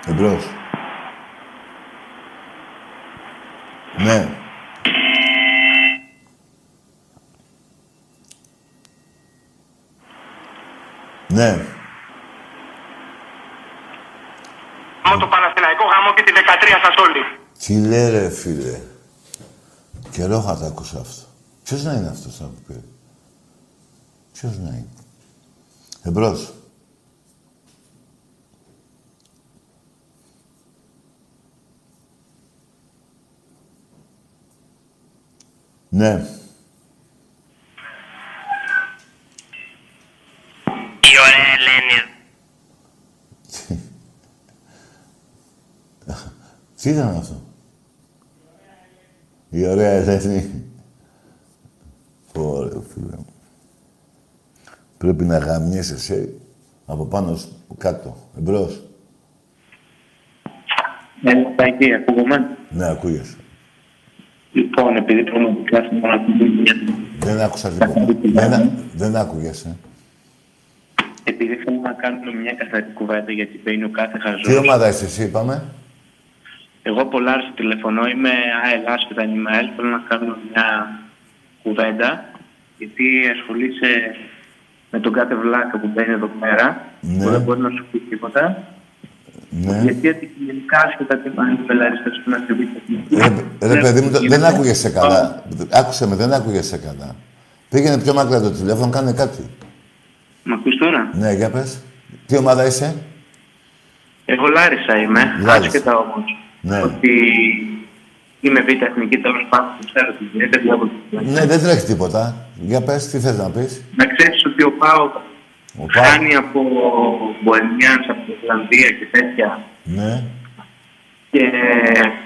Εμπρός. Ναι. Ναι. Με το Παναθηναϊκό γαμό και τη 13 σας όλοι. Τι λέει ρε φίλε. Καιρό θα τα ακούσω αυτό. Ποιος να είναι αυτός που πει. Ποιος να είναι. Εμπρός. Ναι. Η ωραία Ελένη. Τι ήταν αυτό; Η ωραία Ελένη. Ωραία, φίλε μου. Πρέπει να γαμιέσαι εσύ από πάνω σ- κάτω. Εμπρός. Ναι, εκεί, ακούγομαι. Ναι, ακούγεσαι. Λοιπόν, επειδή πραγματικά στην μοναδική Δεν άκουσα τίποτα. δεν, α- δεν άκουγεσαι. επειδή θέλω να κάνουμε μια καθαρή κουβέντα γιατί μπαίνει ο κάθε χαζός. Τι ομάδα είσαι εσύ, είπαμε; Εγώ Πολάρης τηλεφωνώ, είμαι ΑΕΛΑ και τα Νιμαέλ. Θέλω να κάνουμε μια κουβέντα γιατί ασχολείσαι με τον κάθε βλάκα που μπαίνει εδώ πέρα Ναι. που δεν μπορεί να σου πει τίποτα. Ναι. Γιατί αντικειμενικά άσχετα τι πάνε οι πελάριστες που να σε πει. Ρε, ρε παιδί μου, το- δεν άκουγεσαι καλά. Άκουσε με, δεν άκουγεσαι καλά. Πήγαινε πιο μακριά το τηλέφωνο, κάνε κάτι. Μ' ακούς τώρα; Ναι, για πες. Τι ομάδα είσαι; Εγώ Λάρισα είμαι, Λάρισα. άσχετα όμως. Ναι. Ότι είμαι β' εθνική τέλος πάντων, το ξέρω τι γίνεται, βλέπω τι γίνεται. Ναι, δεν τρέχει τίποτα. Για πες, τι θες να πεις. Να ξέρεις ότι ο Πάο Ο Πάο. χάνει από Μποεμιάνς, από την Ιρλανδία και τέτοια. Ναι. Και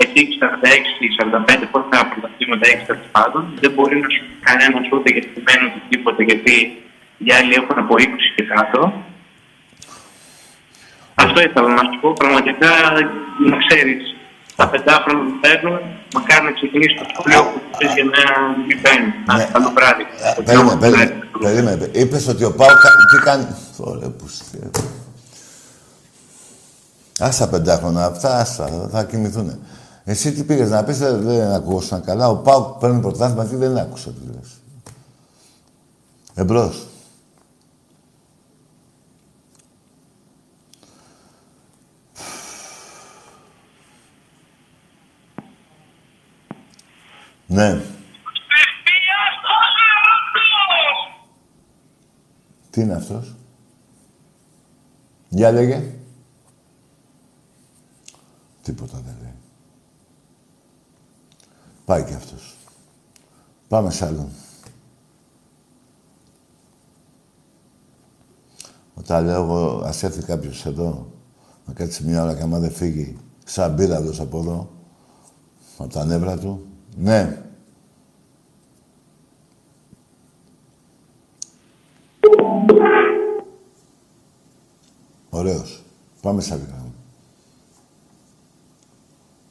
εκεί 46-45 πόσα πρωταθλήματα έχεις τέλος πάντων, δεν μπορεί να σου πει κανένας ούτε για στημένο του τίποτα, γιατί οι άλλοι έχουν από 20 και κάτω. Αυτό ήθελα να σου πω. Πραγματικά να ξέρεις, τα πεντάφρονα που παίρνουν, μακάρι να ξεκινήσει το σχολείο που θες για να μην παίρνει. Ναι. Καλό βράδυ. Περίμενε, περίμενε. περίμενε. Είπες ότι ο Πάο τι κάνει. Ωραία, που στη- Άσα πεντάχρονα, αυτά άσα, θα κοιμηθούν. Εσύ τι πήγες να πεις, δεν, δεν ακούσαν καλά. Ο Πάο παίρνει πρωτάθλημα, τι δεν άκουσα τι λες. Εμπρός. Ναι. Τι είναι αυτός; Για λέγε. Τίποτα δεν λέει. Πάει και αυτός. Πάμε σε άλλον. Όταν λέω εγώ, ας έρθει κάποιος εδώ, να κάτσει μια ώρα και άμα δεν φύγει, σαν πύραυλος από εδώ, από τα νεύρα του. Ναι. Ωραίος. Πάμε σε άλλη γραμμή.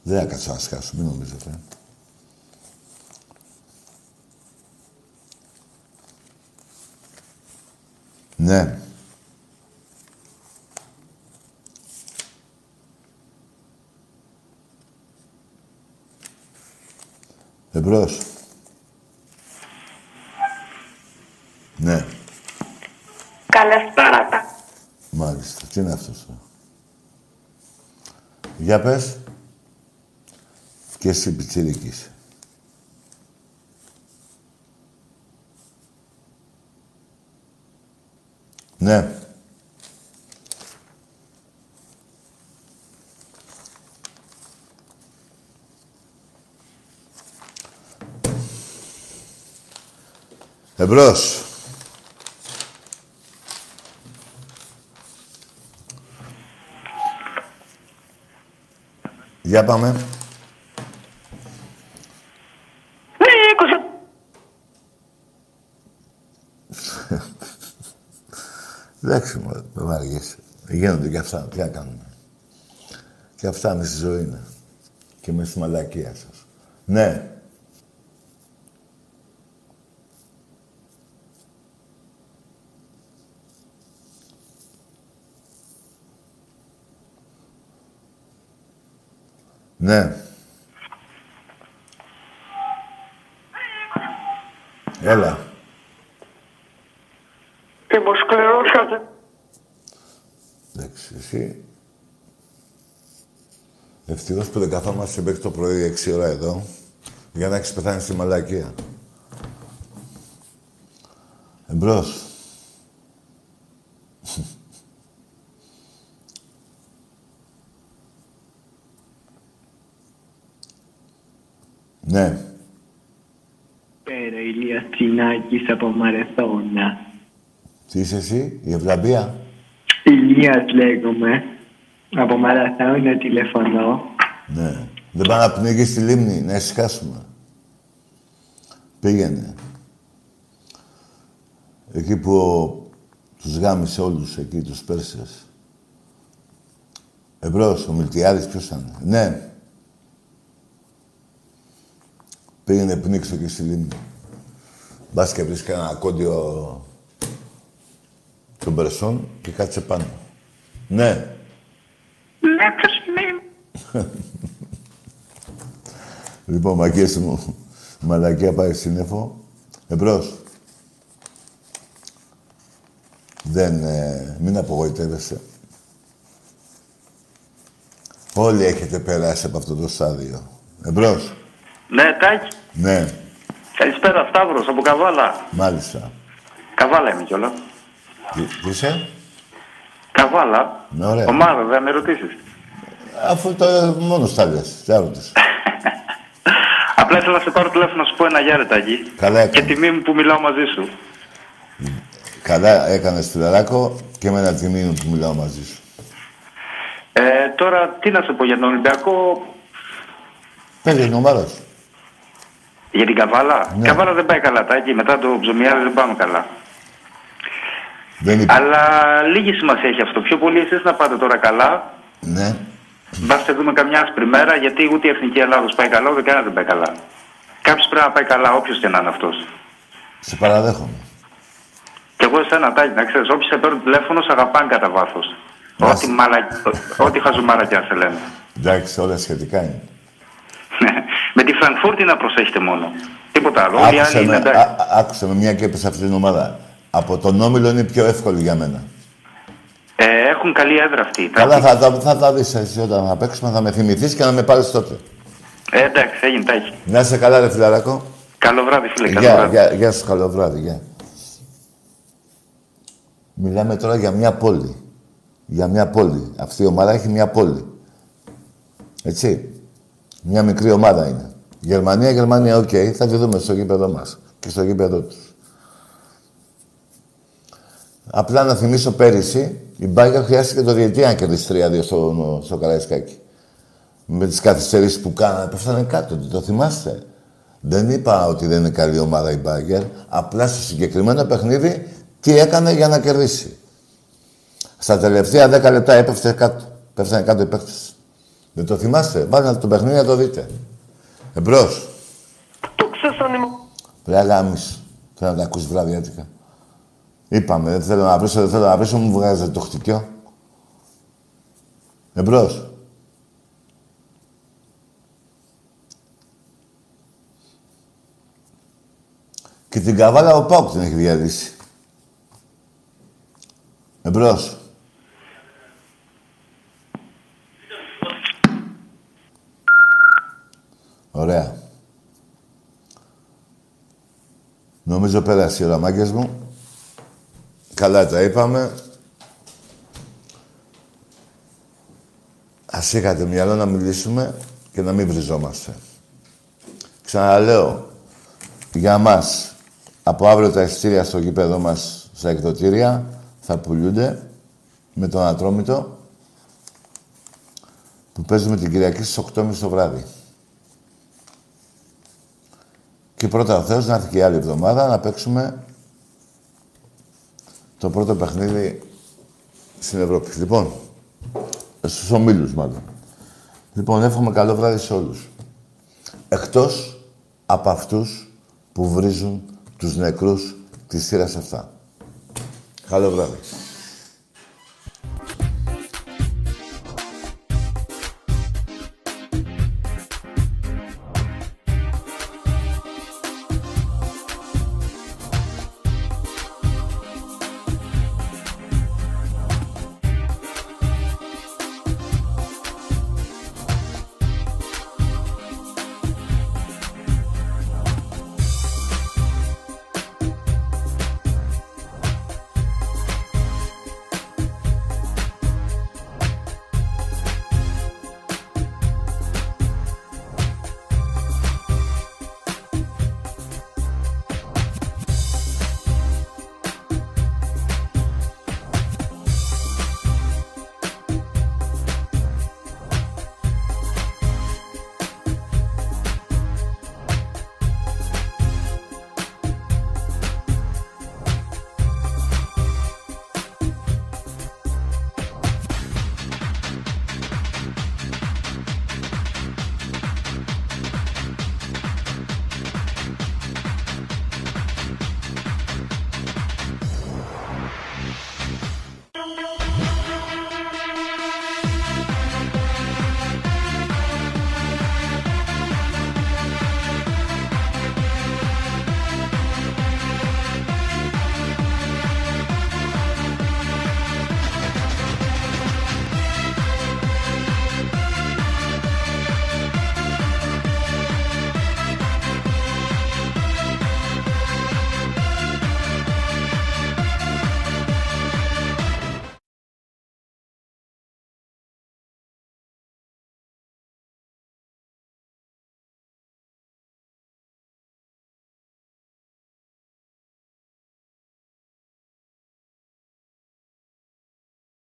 Δεν θα κάτσω να σκάσω, μην νομίζετε. Ναι. Εμπρός. Ναι. Καλησπέρα. Μάλιστα. Τι είναι αυτός τώρα; Για πες. Και εσύ πιτσιρίκης. Ναι. Εμπρός. Για πάμε. Εντάξει, μωρέ, με βαριέσαι. Γίνονται και αυτά. Τι να κάνουμε. Και αυτά μες στη ζωή είναι. Και μες στη μαλακία σας. Ναι. Ναι. Έλα. Δημοσκληρώσατε. Εντάξει, εσύ. Ευτυχώς που δεν καθόμαστε μέχρι το πρωί 6 ώρα εδώ για να έχεις πεθάνει στη μαλακία. Εμπρός. ναι. Πέρα Ηλίας Τσινάκης από Μαρεθώνα. Τι είσαι εσύ, η Ευλαμπία; Ηλίας λέγομαι. Από Μαραθώνα τηλεφωνώ. Ναι. Δεν πάει να πνίγει στη λίμνη, να ησυχάσουμε. Πήγαινε. Εκεί που ο... τους γάμισε όλους εκεί, τους Πέρσες. Εμπρός, ο Μιλτιάδης ποιος ήταν; Ναι. Πήγαινε πνίξω και στη λίμνη. Μπας και βρεις κανένα κόντιο των Περσών και κάτσε πάνω. Ναι. Λοιπόν, μακίες μου, η μαλακία πάει σύννεφο. Εμπρός. Δεν, ε, μην απογοητεύεσαι. Όλοι έχετε περάσει από αυτό το στάδιο. Εμπρός. Ναι, Τάκη, Ναι. Καλησπέρα, Σταύρος, από Καβάλα. Μάλιστα. Καβάλα είμαι κιόλα. Τι, τι είσαι; Καβάλα. Ναι, ωραία. Ομάδα, δεν με ρωτήσεις. Αφού το μόνος τα λες. Τι ρώτησε. Απλά ήθελα να σε πάρω τηλέφωνο να σου πω ένα γιάρετάκι. Καλά Και έκανε. τιμή μου που μιλάω μαζί σου. Καλά έκανες φιλαράκο και με ένα τιμή μου που μιλάω μαζί σου. Ε, τώρα, τι να σου πω για τον Ολυμπιακό, Πες την ομάδα σου. Για την Καβάλα. Ναι. Η Καβάλα δεν πάει καλά, τάκι. Μετά το ψωμιάρι δεν πάμε καλά. Δεν είπε. Αλλά λίγη σημασία έχει αυτό. Πιο πολύ εσείς να πάτε τώρα καλά. Ναι. Βάστε δούμε καμιά άσπρη μέρα, γιατί ούτε η Εθνική Ελλάδος πάει καλά, ούτε κανένα δεν πάει καλά. Κάποιος πρέπει να πάει καλά, όποιος και να είναι αυτός. Σε παραδέχομαι. Και εγώ εσένα, Τάκη, να ξέρεις, όποιοι σε παίρνουν τηλέφωνο, σε αγαπάνε κατά βάθος. Ό,τι, μαλα... Ό,τι χαζουμάρα σε λένε. Εντάξει, όλα σχετικά είναι. Με τη Φραγκφούρτη να προσέχετε μόνο. Τίποτα άλλο. Όλοι οι Άκουσε άλλοι είναι με, εντάξει. α- α- άκουσε με μια και έπεσε αυτή την ομάδα. Από τον Όμιλο είναι πιο εύκολη για μένα. Ε, έχουν καλή έδρα αυτοί. Καλά, θα, θα, θα τα δεις εσύ όταν θα παίξουμε, θα με θυμηθείς και να με πάρεις τότε. Ε, εντάξει, έγινε τάκι. Να είσαι καλά, ρε φιλαράκο. Καλό βράδυ, φίλε. Καλό Γεια, βράδυ. γεια, γεια σου, καλό βράδυ, γεια. Μιλάμε τώρα για μια πόλη. Για μια πόλη. Αυτή η ομάδα έχει μια πόλη. Έτσι. Μια μικρή ομάδα είναι. Γερμανία, Γερμανία, οκ. Θα τη δούμε στο γήπεδο μας και στο γήπεδο τους. Απλά να θυμίσω πέρυσι, η Μπάγκα χρειάστηκε το διαιτητή να κερδίσει 3-2 στο, στο Καραϊσκάκι. Με τις καθυστερήσεις που κάνανε, πέφτανε κάτω. Το θυμάστε. Δεν είπα ότι δεν είναι καλή ομάδα η Μπάγκερ. Απλά στο συγκεκριμένο παιχνίδι τι έκανε για να κερδίσει. Στα τελευταία 10 λεπτά έπεφτε κάτω. Πέφτανε κάτω οι παίχτες. Δεν το θυμάστε. Βάλτε το παιχνίδι να το δείτε. Εμπρός. Το ξέσανε Ρε γάμισο. Θέλω να τα ακούσεις βραδιάτικα. Είπαμε, δεν θέλω να βρίσω, δεν θέλω να βρίσω, μου βγάζετε το χτυκιό. Εμπρός. Και την καβάλα ο Πάουκ την έχει διαλύσει. Εμπρός. Ωραία. Νομίζω πέρασε η ώρα, μάγκες μου. Καλά τα είπαμε. Ας είχατε μυαλό να μιλήσουμε και να μην βριζόμαστε. Ξαναλέω, για μας, από αύριο τα εισιτήρια στο γήπεδο μας, στα εκδοτήρια, θα πουλούνται με τον Ατρόμητο που παίζουμε την Κυριακή στις 8.30 το βράδυ. Και πρώτα ο Θεός να έρθει και η άλλη εβδομάδα να παίξουμε το πρώτο παιχνίδι στην Ευρώπη. Λοιπόν, στους ομίλους μάλλον. Λοιπόν, εύχομαι καλό βράδυ σε όλους. Εκτός από αυτούς που βρίζουν τους νεκρούς της σειράς αυτά. Καλό βράδυ.